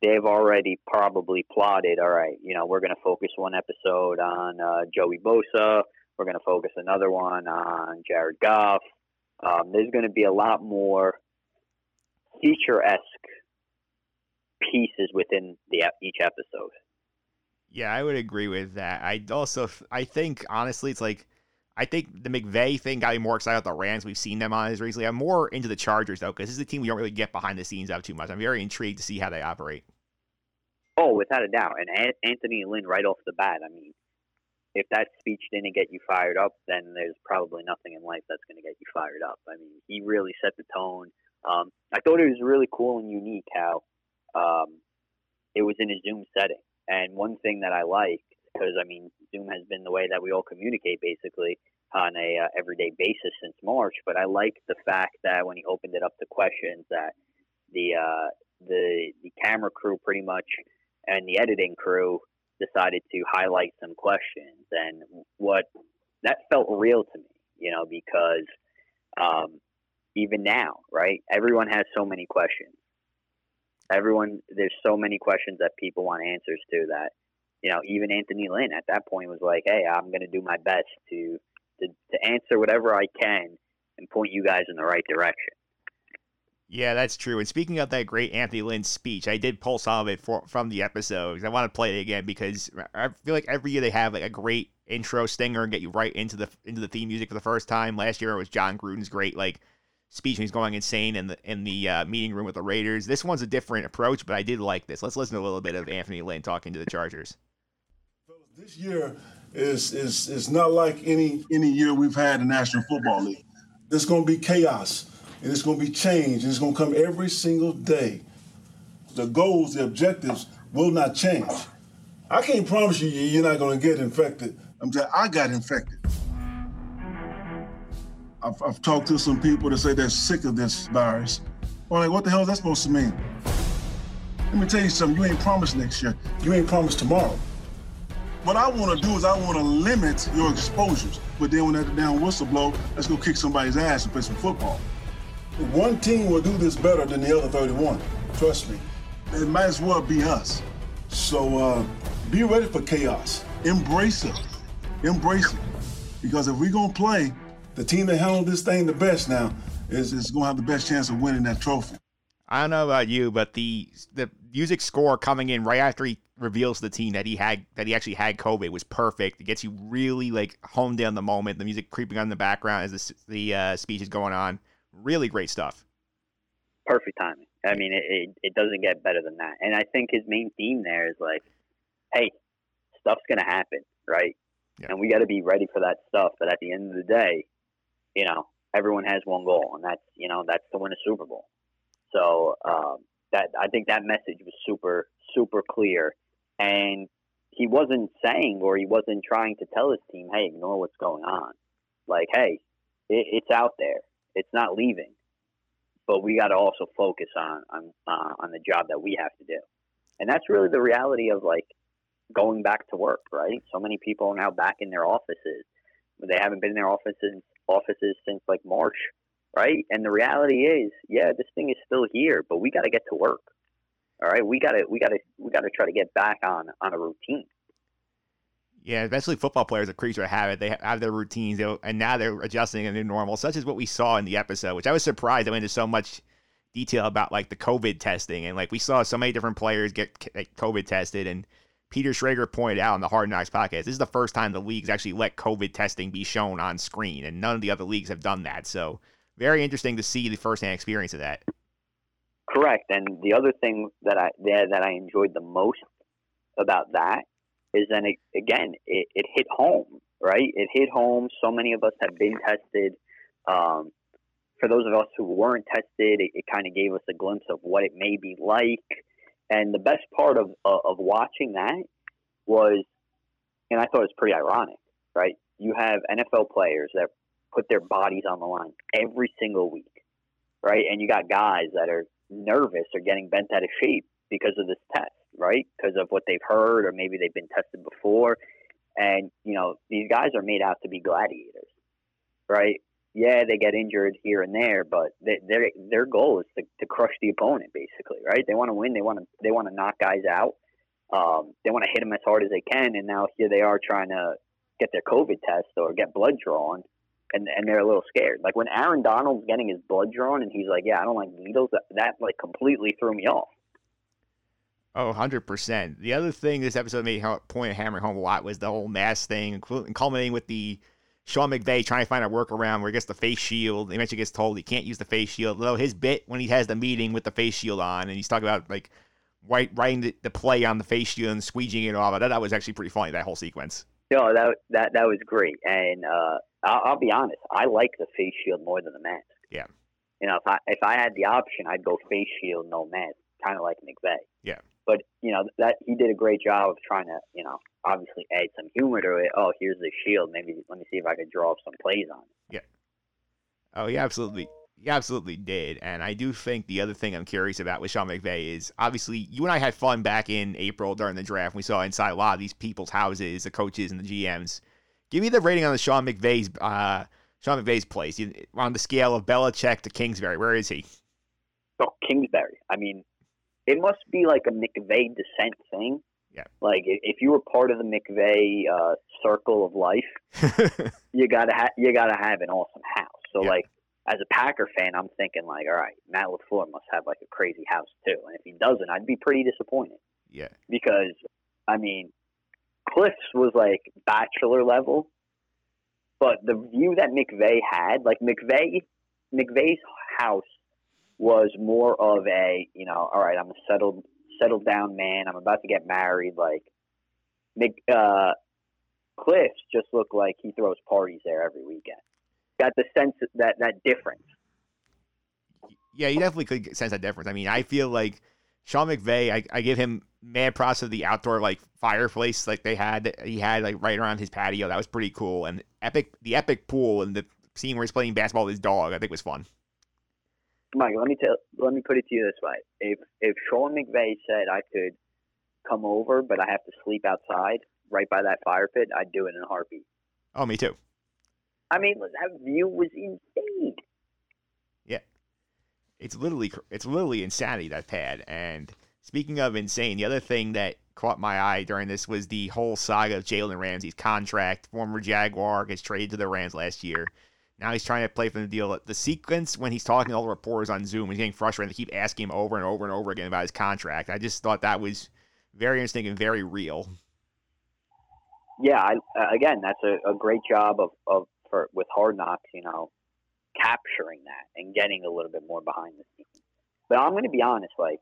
I: they've already probably plotted. All right, you know, we're going to focus one episode on uh, Joey Bosa. We're going to focus another one on Jared Goff. Um, there's going to be a lot more feature esque pieces within the each episode.
E: Yeah, I would agree with that. I also, I think honestly, it's like, I think the McVay thing got me more excited about the Rams. We've seen them on as recently. I'm more into the Chargers though, because this is a team we don't really get behind the scenes of too much. I'm very intrigued to see how they operate.
I: Oh, without a doubt. And Anthony Lynn, right off the bat, I mean, if that speech didn't get you fired up, then there's probably nothing in life that's going to get you fired up. I mean, he really set the tone. Um, I thought it was really cool and unique how um, it was in a Zoom setting. And one thing that I like, because I mean, Zoom has been the way that we all communicate basically on a uh, everyday basis since March. But I like the fact that when he opened it up to questions, that the uh, the the camera crew pretty much and the editing crew decided to highlight some questions and what that felt real to me, you know, because um, even now, right? Everyone has so many questions. Everyone, there's so many questions that people want answers to that, you know, even Anthony Lynn at that point was like, "Hey, I'm going to do my best to, to to answer whatever I can and point you guys in the right direction."
E: Yeah, that's true. And speaking of that great Anthony Lynn speech, I did pull some of it for, from the episode. I want to play it again because I feel like every year they have like a great intro stinger and get you right into the into the theme music for the first time. Last year it was Jon Gruden's great like speech when he's going insane in the in the uh, meeting room with the Raiders. This one's a different approach, but I did like this. Let's listen to a little bit of Anthony Lynn talking to the Chargers.
J: This year is is is not like any any year we've had in the National Football League. There's going to be chaos and it's going to be change and it's going to come every single day. The goals, the objectives will not change. I can't promise you you're not going to get infected. I'm just, I got infected. I've, I've talked to some people that say they're sick of this virus. I'm like, what the hell is that supposed to mean? Let me tell you something. You ain't promised next year. You ain't promised tomorrow. What I want to do is I want to limit your exposures. But then when that damn whistle blow, let's go kick somebody's ass and play some football. One team will do this better than the other 31. Trust me. It might as well be us. So uh, be ready for chaos. Embrace it. Embrace it. Because if we're going to play, the team that handled this thing the best now is, is going to have the best chance of winning that trophy.
E: I don't know about you, but the the music score coming in right after he reveals the team that he had that he actually had COVID was perfect. It gets you really like honed in the moment. The music creeping on in the background as the the uh, speech is going on. Really great stuff.
I: Perfect timing. I mean, it, it it doesn't get better than that. And I think his main theme there is like, hey, stuff's gonna happen, right?
E: Yeah.
I: And we got to be ready for that stuff. But at the end of the day, you know, everyone has one goal, and that's you know that's to win a Super Bowl. So um, that I think that message was super super clear, and he wasn't saying or he wasn't trying to tell his team, "Hey, ignore what's going on." Like, hey, it, it's out there. It's not leaving, but we got to also focus on on uh, on the job that we have to do, and that's really the reality of like going back to work. Right? So many people are now back in their offices. They haven't been in their offices offices since like March right? And the reality is, yeah, this thing is still here, but we got to get to work. All right, we got to we got to we got to try to get back on on a routine.
E: Yeah, especially football players, a creature of habit. They have their routines, and now they're adjusting a new normal, such as what we saw in the episode, which I was surprised. I went into so much detail about like the COVID testing, and like we saw so many different players get COVID tested, and Peter Schrager pointed out on the Hard Knocks podcast, this is the first time the leagues actually let COVID testing be shown on screen, and none of the other leagues have done that. So very interesting to see the firsthand experience of that.
I: Correct, and the other thing that I that I enjoyed the most about that is then it, again it, it hit home, right? It hit home. So many of us have been tested. Um, for those of us who weren't tested, it, it kind of gave us a glimpse of what it may be like. And the best part of uh, of watching that was, and I thought it was pretty ironic, right? You have NFL players that put their bodies on the line every single week, right? And you got guys that are nervous or getting bent out of shape because of this test right? Because of what they've heard, or maybe they've been tested before. And, you know, these guys are made out to be gladiators, right? Yeah, they get injured here and there, but they, their their goal is to, to crush the opponent, basically, right? They want to win. They want to they want to knock guys out. Um, they want to hit them as hard as they can, and now here they are trying to get their COVID test or get blood drawn, and and they're a little scared. Like when Aaron Donald's getting his blood drawn, and he's like, "Yeah, I don't like needles." That, that like completely threw me off.
E: Oh, 100%. The other thing this episode made point hammering home a lot was the whole mask thing, culminating with the Sean McVay trying to find a workaround where he gets the face shield. He eventually gets told he can't use the face shield. Though his bit when he has the meeting with the face shield on, and he's talking about like writing the, the play on the face shield and squeegeeing it off. I thought that was actually pretty funny, that whole sequence.
I: No, that that that was great. And uh, I'll, I'll be honest, I like the face shield more than the mask.
E: Yeah.
I: You know, if I if I had the option, I'd go face shield, no mask, kind of like McVay.
E: Yeah.
I: You know that he did a great job of trying to, you know, obviously add some humor to it. Oh, here's the shield. Maybe let me see if I could draw up some plays on it.
E: Yeah. Oh, he absolutely, he absolutely did. And I do think the other thing I'm curious about with Sean McVay is obviously you and I had fun back in April during the draft. We saw inside a lot of these people's houses, the coaches and the GMs. Give me the rating on the Sean McVay's uh, Sean McVay's place on the scale of Belichick to Kingsbury. Where is he?
I: Oh, Kingsbury. I mean, it must be like a McVay descent thing.
E: Yeah.
I: Like if you were part of the McVay uh, circle of life, you gotta ha- you gotta have an awesome house. So yeah. like as a Packer fan, I'm thinking like, all right, Matt LaFleur must have like a crazy house too, and if he doesn't, I'd be pretty disappointed.
E: Yeah.
I: Because I mean, Kliff's was like bachelor level, but the view that McVay had, like McVay, McVay's house was more of a, you know, all right, I'm a settled settled down man. I'm about to get married. Like, Mc, uh, Kliff's just looked like he throws parties there every weekend. Got the sense that that difference.
E: Yeah, you definitely could sense that difference. I mean, I feel like Sean McVay I, I give him mad props of the outdoor like fireplace like they had he had like right around his patio. That was pretty cool. And epic the epic pool and the scene where he's playing basketball with his dog, I think was fun.
I: Mike, let me tell, let me put it to you this way: if if Sean McVay said I could come over, but I have to sleep outside right by that fire pit, I'd do it in a heartbeat.
E: Oh, me too.
I: I mean, that view was insane.
E: Yeah, it's literally it's literally insanity that pad. And speaking of insane, the other thing that caught my eye during this was the whole saga of Jalen Ramsey's contract. Former Jaguar gets traded to the Rams last year. Now he's trying to play for the deal. The sequence when he's talking to all the reporters on Zoom, he's getting frustrated. They keep asking him over and over and over again about his contract. I just thought that was very interesting and very real.
I: Yeah, I, uh, again, that's a, a great job of, of for with Hard Knocks, you know, capturing that and getting a little bit more behind the scenes. But I'm going to be honest, like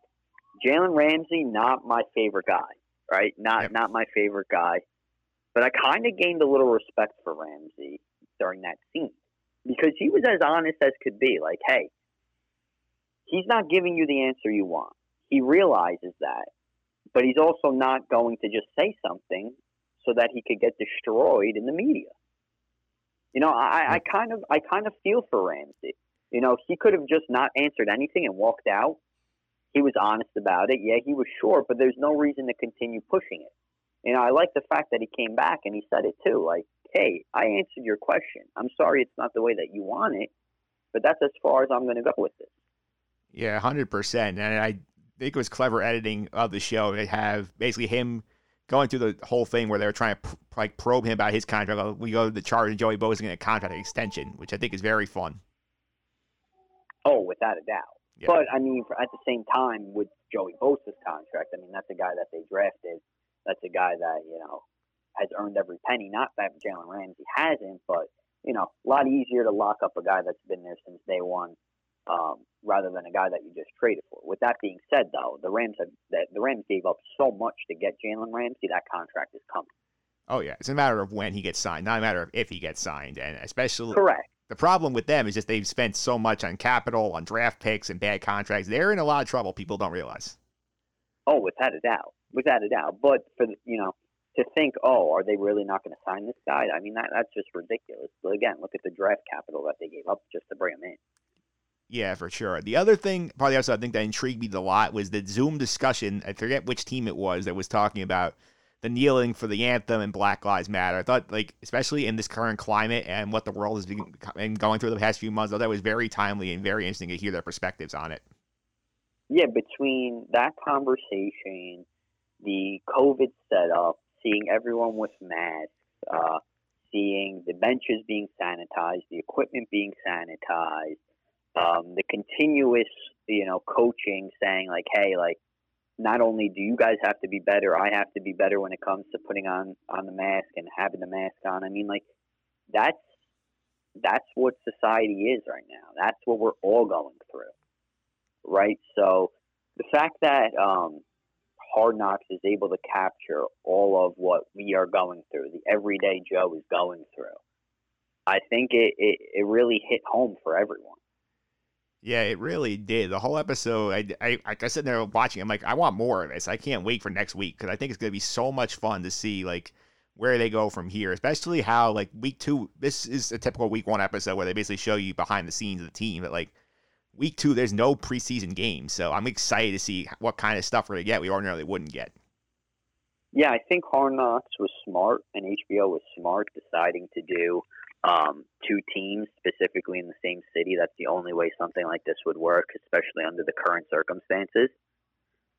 I: Jalen Ramsey, not my favorite guy, right? Not yep. not my favorite guy. But I kind of gained a little respect for Ramsey during that scene because he was as honest as could be. Like, hey, he's not giving you the answer you want. He realizes that, but he's also not going to just say something so that he could get destroyed in the media. You know, I, I kind of, I kind of feel for Ramsey. You know, he could have just not answered anything and walked out. He was honest about it. Yeah, he was short, but there's no reason to continue pushing it. You know, I like the fact that he came back and he said it too. Like, hey, I answered your question. I'm sorry it's not the way that you want it, but that's as far as I'm going to go with this.
E: Yeah, 100%. And I think it was clever editing of the show to have basically him going through the whole thing where they were trying to pr- like probe him about his contract. We go to the Chargers and Joey going to a contract extension, which I think is very fun.
I: Oh, without a doubt.
E: Yeah.
I: But I mean, at the same time, with Joey Bosa's contract, I mean, that's a guy that they drafted. That's a guy that you know has earned every penny. Not that Jalen Ramsey hasn't, but you know, a lot easier to lock up a guy that's been there since day one, um, rather than a guy that you just traded for. With that being said, though, the Rams have that the Rams gave up so much to get Jalen Ramsey. That contract is coming.
E: Oh yeah, it's a matter of when he gets signed, not a matter of if he gets signed, and especially
I: Correct.
E: the problem with them is just they've spent so much on capital, on draft picks, and bad contracts. They're in a lot of trouble. People don't realize.
I: Oh, without a doubt, without a doubt. But for you know, to think, oh, are they really not going to sign this guy? I mean, that that's just ridiculous. But again, look at the draft capital that they gave up just to bring him in.
E: Yeah, for sure. The other thing, probably also I think that intrigued me a lot was the Zoom discussion. I forget which team it was that was talking about the kneeling for the anthem and Black Lives Matter. I thought, like, especially in this current climate and what the world has been going through the past few months, I thought that was very timely and very interesting to hear their perspectives on it.
I: Yeah, between that conversation, the COVID setup, seeing everyone with masks, uh, seeing the benches being sanitized, the equipment being sanitized, um, the continuous, you know, coaching saying like, hey, like, not only do you guys have to be better, I have to be better when it comes to putting on on the mask and having the mask on. I mean, like, that's that's what society is right now. That's what we're all going through, right? So the fact that um, Hard Knocks is able to capture all of what we are going through, the everyday Joe is going through, I think it, it, it really hit home for everyone.
E: Yeah, it really did. The whole episode, I, I, I sitting there watching. I'm like, I want more of this. I can't wait for next week because I think it's gonna be so much fun to see like where they go from here. Especially how like week two. This is a typical week one episode where they basically show you behind the scenes of the team. But like week two, there's no preseason games, so I'm excited to see what kind of stuff we're gonna get we ordinarily wouldn't get.
I: Yeah, I think Hard Knocks was smart, and HBO was smart deciding to do um, two teams specifically in the same city. That's the only way something like this would work, especially under the current circumstances.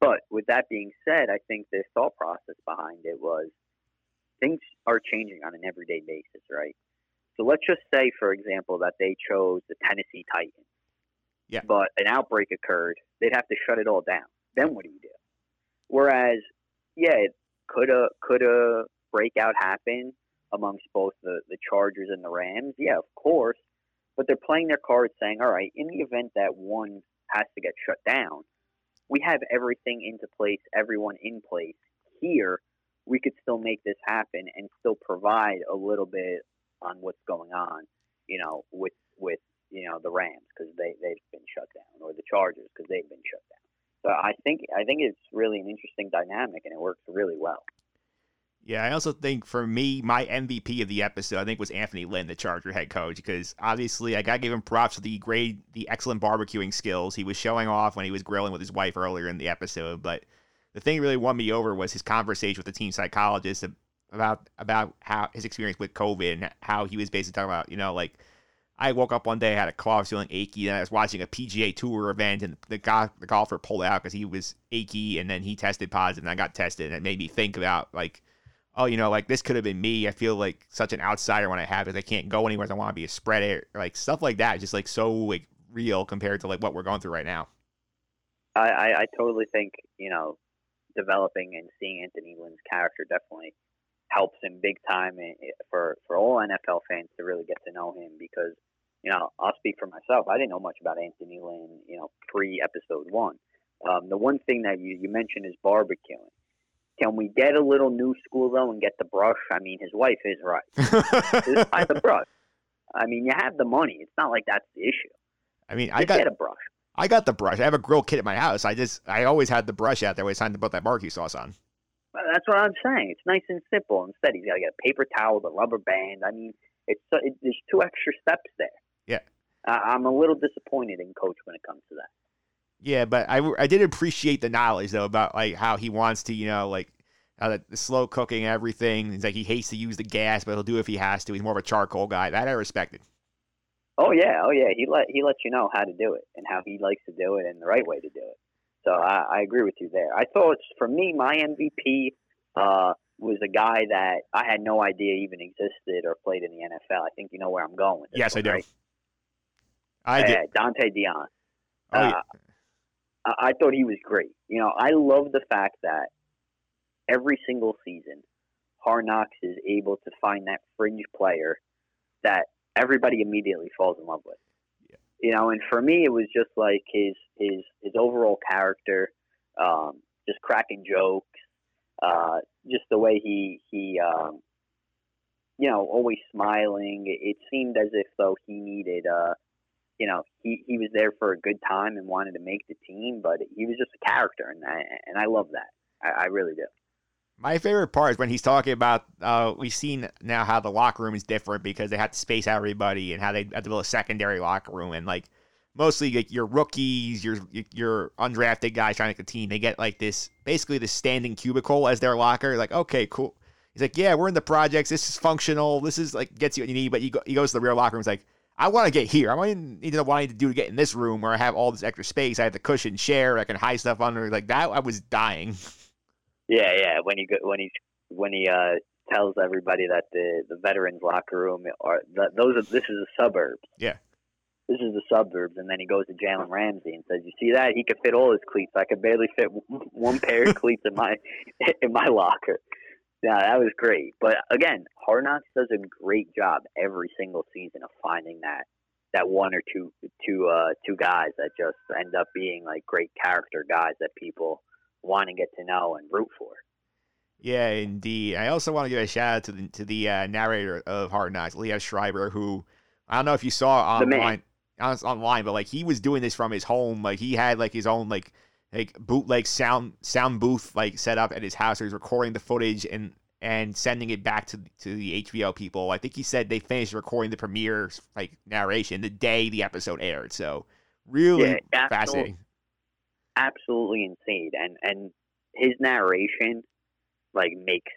I: But with that being said, I think the thought process behind it was things are changing on an everyday basis, right? So let's just say, for example, that they chose the Tennessee Titans.
E: Yeah.
I: But an outbreak occurred. They'd have to shut it all down. Then what do you do? Whereas, yeah, could a could a breakout happen amongst both the, the Chargers and the Rams? Yeah, of course. But they're playing their cards saying, all right, in the event that one has to get shut down, we have everything into place, everyone in place here. We could still make this happen and still provide a little bit on what's going on, you know, with with you know the Rams because they they've been shut down, or the Chargers because they've been shut down. So I think I think it's really an interesting dynamic, and it works really well.
E: Yeah, I also think for me, my MVP of the episode, I think was Anthony Lynn, the Charger head coach, because obviously I gotta give him props for the great, the excellent barbecuing skills he was showing off when he was grilling with his wife earlier in the episode. But the thing that really won me over was his conversation with the team psychologist about about how his experience with COVID and how he was basically talking about, you know, like I woke up one day, I had a cough, feeling achy, and I was watching a PGA Tour event, and the guy, the golfer pulled out because he was achy, and then he tested positive, and I got tested, and it made me think about like oh, you know, like this could have been me. I feel like such an outsider when I have it. I can't go anywhere. I want to be a spreader. Like stuff like that, just like so like real compared to like what we're going through right now.
I: I, I, I totally think you know developing and seeing Anthony Lynn's character definitely helps him big time eh, eh, for for all NFL fans to really get to know him because you know I'll speak for myself. I didn't know much about Anthony Lynn, you know, pre episode one. Um, the one thing that you, you mentioned is barbecuing. Can we get a little new school though and get the brush? I mean, his wife is right. Just buy the brush. I mean, you have the money. It's not like that's the issue.
E: I mean,
I: Just
E: I got
I: get a brush.
E: I got the brush. I have a grill kit at my house. I just I always had the brush out there when it's time to put that barbecue sauce on.
I: Well, That's what I'm saying. It's nice and simple. Instead, he's got to get a paper towel, the rubber band. I mean, it's it, there's two extra steps there. I'm a little disappointed in coach when it comes to that.
E: Yeah, but I, I did appreciate the knowledge though about like how he wants to, you know, like uh, the, slow cooking everything. He's like he hates to use the gas, but he'll do it if he has to. He's more of a charcoal guy. That I respected.
I: Oh yeah, oh yeah. He let he lets you know how to do it and how he likes to do it and the right way to do it. So I, I agree with you there. I thought for me, my MVP uh, was a guy that I had no idea even existed or played in the NFL. I think you know where I'm going.
E: Yes, I do.
I: right?
E: I did.
I: Donte Deayon.
E: Oh,
I: Uh,
E: yeah.
I: I, I thought he was great. You know, I love the fact that every single season, Hard Knocks is able to find that fringe player that everybody immediately falls in love with. You know, and for me, it was just like his his his overall character, um, just cracking jokes, uh, just the way he he, um, you know, always smiling. It, it seemed as if though he needed, uh, you know, he he was there for a good time and wanted to make the team, but he was just a character, and I and I love that. I, I really do.
E: My favorite part is when he's talking about uh, we've seen now how the locker room is different because they have to space out everybody and how they have to build a secondary locker room and like mostly like your rookies, your your undrafted guys trying to make the team, they get like this basically this standing cubicle as their locker. Like okay, cool. He's like, yeah, we're in the projects. This is functional. This is like gets you what you need. But he, go, he goes to the real locker room. He's like, I want to get here. I want to need to know what I need to do to get in this room where I have all this extra space. I have the cushion chair. I can hide stuff under. Like that, I was dying.
I: Yeah, yeah. When he go, when he when he uh, tells everybody that the the veterans locker room are those are this is the suburbs.
E: Yeah.
I: This is the suburbs, and then he goes to Jalen Ramsey and says, "You see that? He could fit all his cleats. I could barely fit one pair of cleats in my in my locker." Yeah, that was great. But again, Hard Knocks does a great job every single season of finding that that one or two two uh two guys that just end up being like great character guys that people want to get to know and root for.
E: Yeah, indeed. I also want to give a shout out to the to the uh, narrator of Hard Knocks, Liev Schreiber, who I don't know if you saw online, online, but like he was doing this from his home. Like he had like his own like like bootleg sound sound booth like set up at his house. He was recording the footage and and sending it back to to the HBO people. I think he said they finished recording the premiere like narration the day the episode aired. So really
I: Yeah,
E: fascinating.
I: Absolutely insane, and and his narration like makes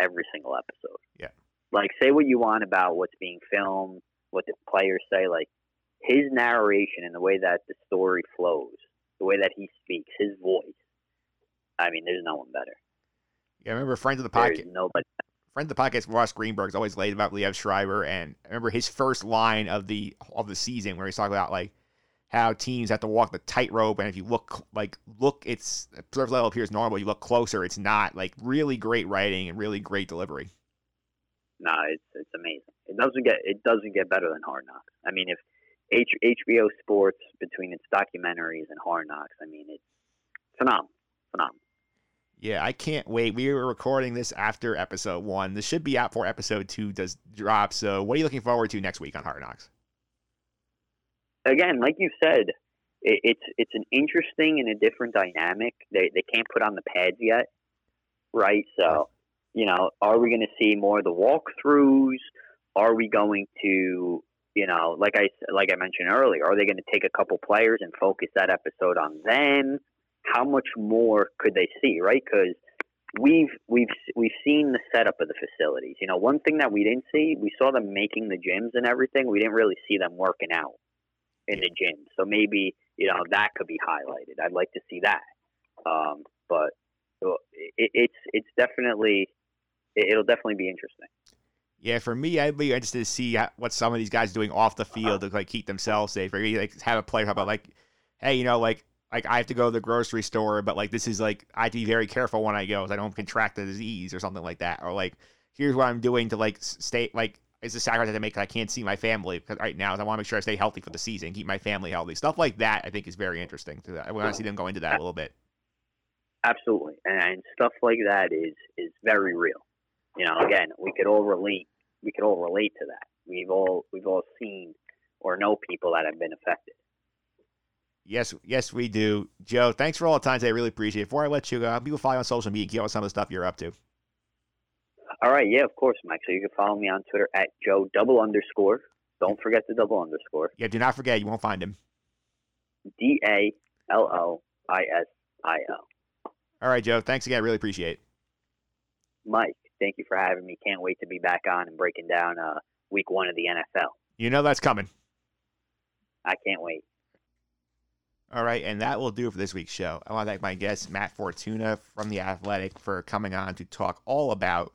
I: every single episode.
E: Yeah.
I: Like say what you want about what's being filmed, what the players say, like his narration and the way that the story flows, the way that he speaks, his voice. I mean, there's no one better.
E: Yeah, I remember friends of the podcast.
I: nobody.
E: friend of the podcast, Ross Greenburg's always laid about Liev Schreiber, and I remember his first line of the of the season where he's talking about like how teams have to walk the tightrope, and if you look like look, it's surface level appears normal. You look closer, it's not. Like really great writing and really great delivery.
I: No, it's it's amazing. It doesn't get it doesn't get better than Hard Knocks. I mean, if H, HBO Sports between its documentaries and Hard Knocks, I mean, it's phenomenal, phenomenal.
E: Yeah, I can't wait. We were recording this after episode one. This should be out for episode two does drop. So, what are you looking forward to next week on Hard Knocks?
I: Again, like you said, it, it's it's an interesting and a different dynamic. They they can't put on the pads yet, right? So, you know, are we going to see more of the walkthroughs? Are we going to, you know, like I like I mentioned earlier, are they going to take a couple players and focus that episode on them? How much more could they see, right? Because we've we've we've seen the setup of the facilities. You know, one thing that we didn't see, we saw them making the gyms and everything. We didn't really see them working out in the gym. So maybe you know that could be highlighted. I'd like to see that. Um, but it, it's it's definitely it, it'll definitely be interesting.
E: Yeah, for me, I'd be interested to see what some of these guys are doing off the field to like keep themselves safe. Or maybe like have a player talk about like, hey, you know, like like I have to go to the grocery store, but like this is like I have to be very careful when I go, so I don't contract the disease or something like that. Or like here's what I'm doing to like stay like it's a sacrifice I make 'cause I can't see my family because right now I want to make sure I stay healthy for the season, keep my family healthy. Stuff like that I think is very interesting. To that. I want to see them go into that a little bit.
I: Absolutely, and stuff like that is is very real. You know, again, we could all relate. We could all relate to that. We've all we've all seen or know people that have been affected.
E: Yes, yes, we do. Joe, thanks for all the time today. I really appreciate it. Before I let you go, people follow you on social media, keep up with some of the stuff you're up to.
I: All right, yeah, of course, Mike. So you can follow me on Twitter at Joe double underscore. Don't forget the double underscore.
E: Yeah, do not forget, you won't find him.
I: D A L O I S I O.
E: All right, Joe. Thanks again. Really appreciate it.
I: Mike, thank you for having me. Can't wait to be back on and breaking down uh, week one of the NFL.
E: You know that's coming.
I: I can't wait.
E: All right, and that will do it for this week's show. I want to thank my guest, Matt Fortuna from The Athletic, for coming on to talk all about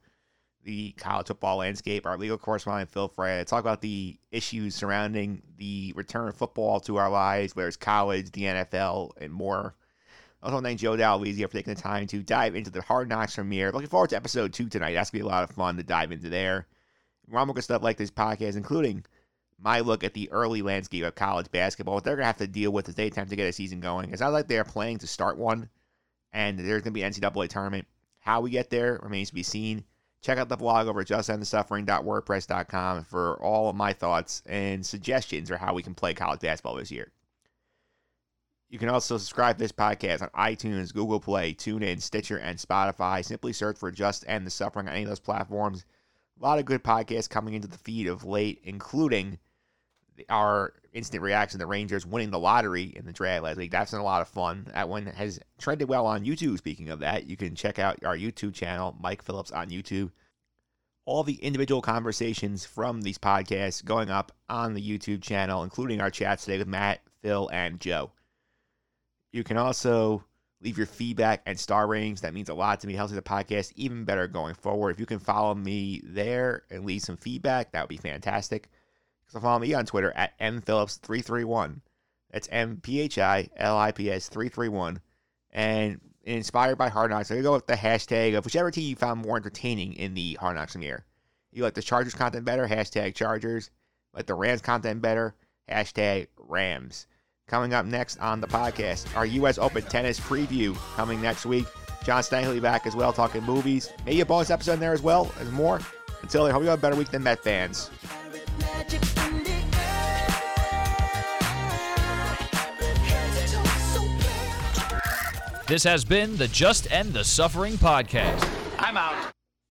E: the college football landscape. Our legal correspondent, Phil Frey, to talk about the issues surrounding the return of football to our lives, whether it's college, the NFL, and more. Also, thank Joe Daloisio for taking the time to dive into the Hard Knocks premiere. Looking forward to episode two tonight. That's going to be a lot of fun to dive into there. Good stuff like this podcast, including my look at the early landscape of college basketball, what they're going to have to deal with as they attempt to get a season going. It sounds like they're playing to start one, and there's going to be an NCAA tournament. How we get there remains to be seen. Check out the blog over at justendthesuffering.wordpress.com for all of my thoughts and suggestions for how we can play college basketball this year. You can also subscribe to this podcast on iTunes, Google Play, TuneIn, Stitcher, and Spotify. Simply search for Just End the Suffering on any of those platforms. A lot of good podcasts coming into the feed of late, including our instant reaction the Rangers winning the lottery in the draft last week. That's been a lot of fun. That one has trended well on YouTube. Speaking of that, you can check out our YouTube channel, Mike Phillips on YouTube. All the individual conversations from these podcasts going up on the YouTube channel, including our chats today with Matt, Phil, and Joe. You can also leave your feedback and star ratings. That means a lot to me. It helps the podcast even better going forward. If you can follow me there and leave some feedback, that would be fantastic. So follow me on Twitter at mphillips331. That's M P H I L I P S 331. And inspired by Hard Knocks, I'm going to go with the hashtag of whichever team you found more entertaining in the Hard Knocks premiere. You like the Chargers content better? Hashtag Chargers. Like the Rams content better? Hashtag Rams. Coming up next on the podcast, our U.S. Open tennis preview coming next week. John Stanley back as well, talking movies. Maybe a bonus episode in there as well, and more. Until then, hope you have a better week than Met fans.
C: This has been the Just End the Suffering podcast.
D: I'm out.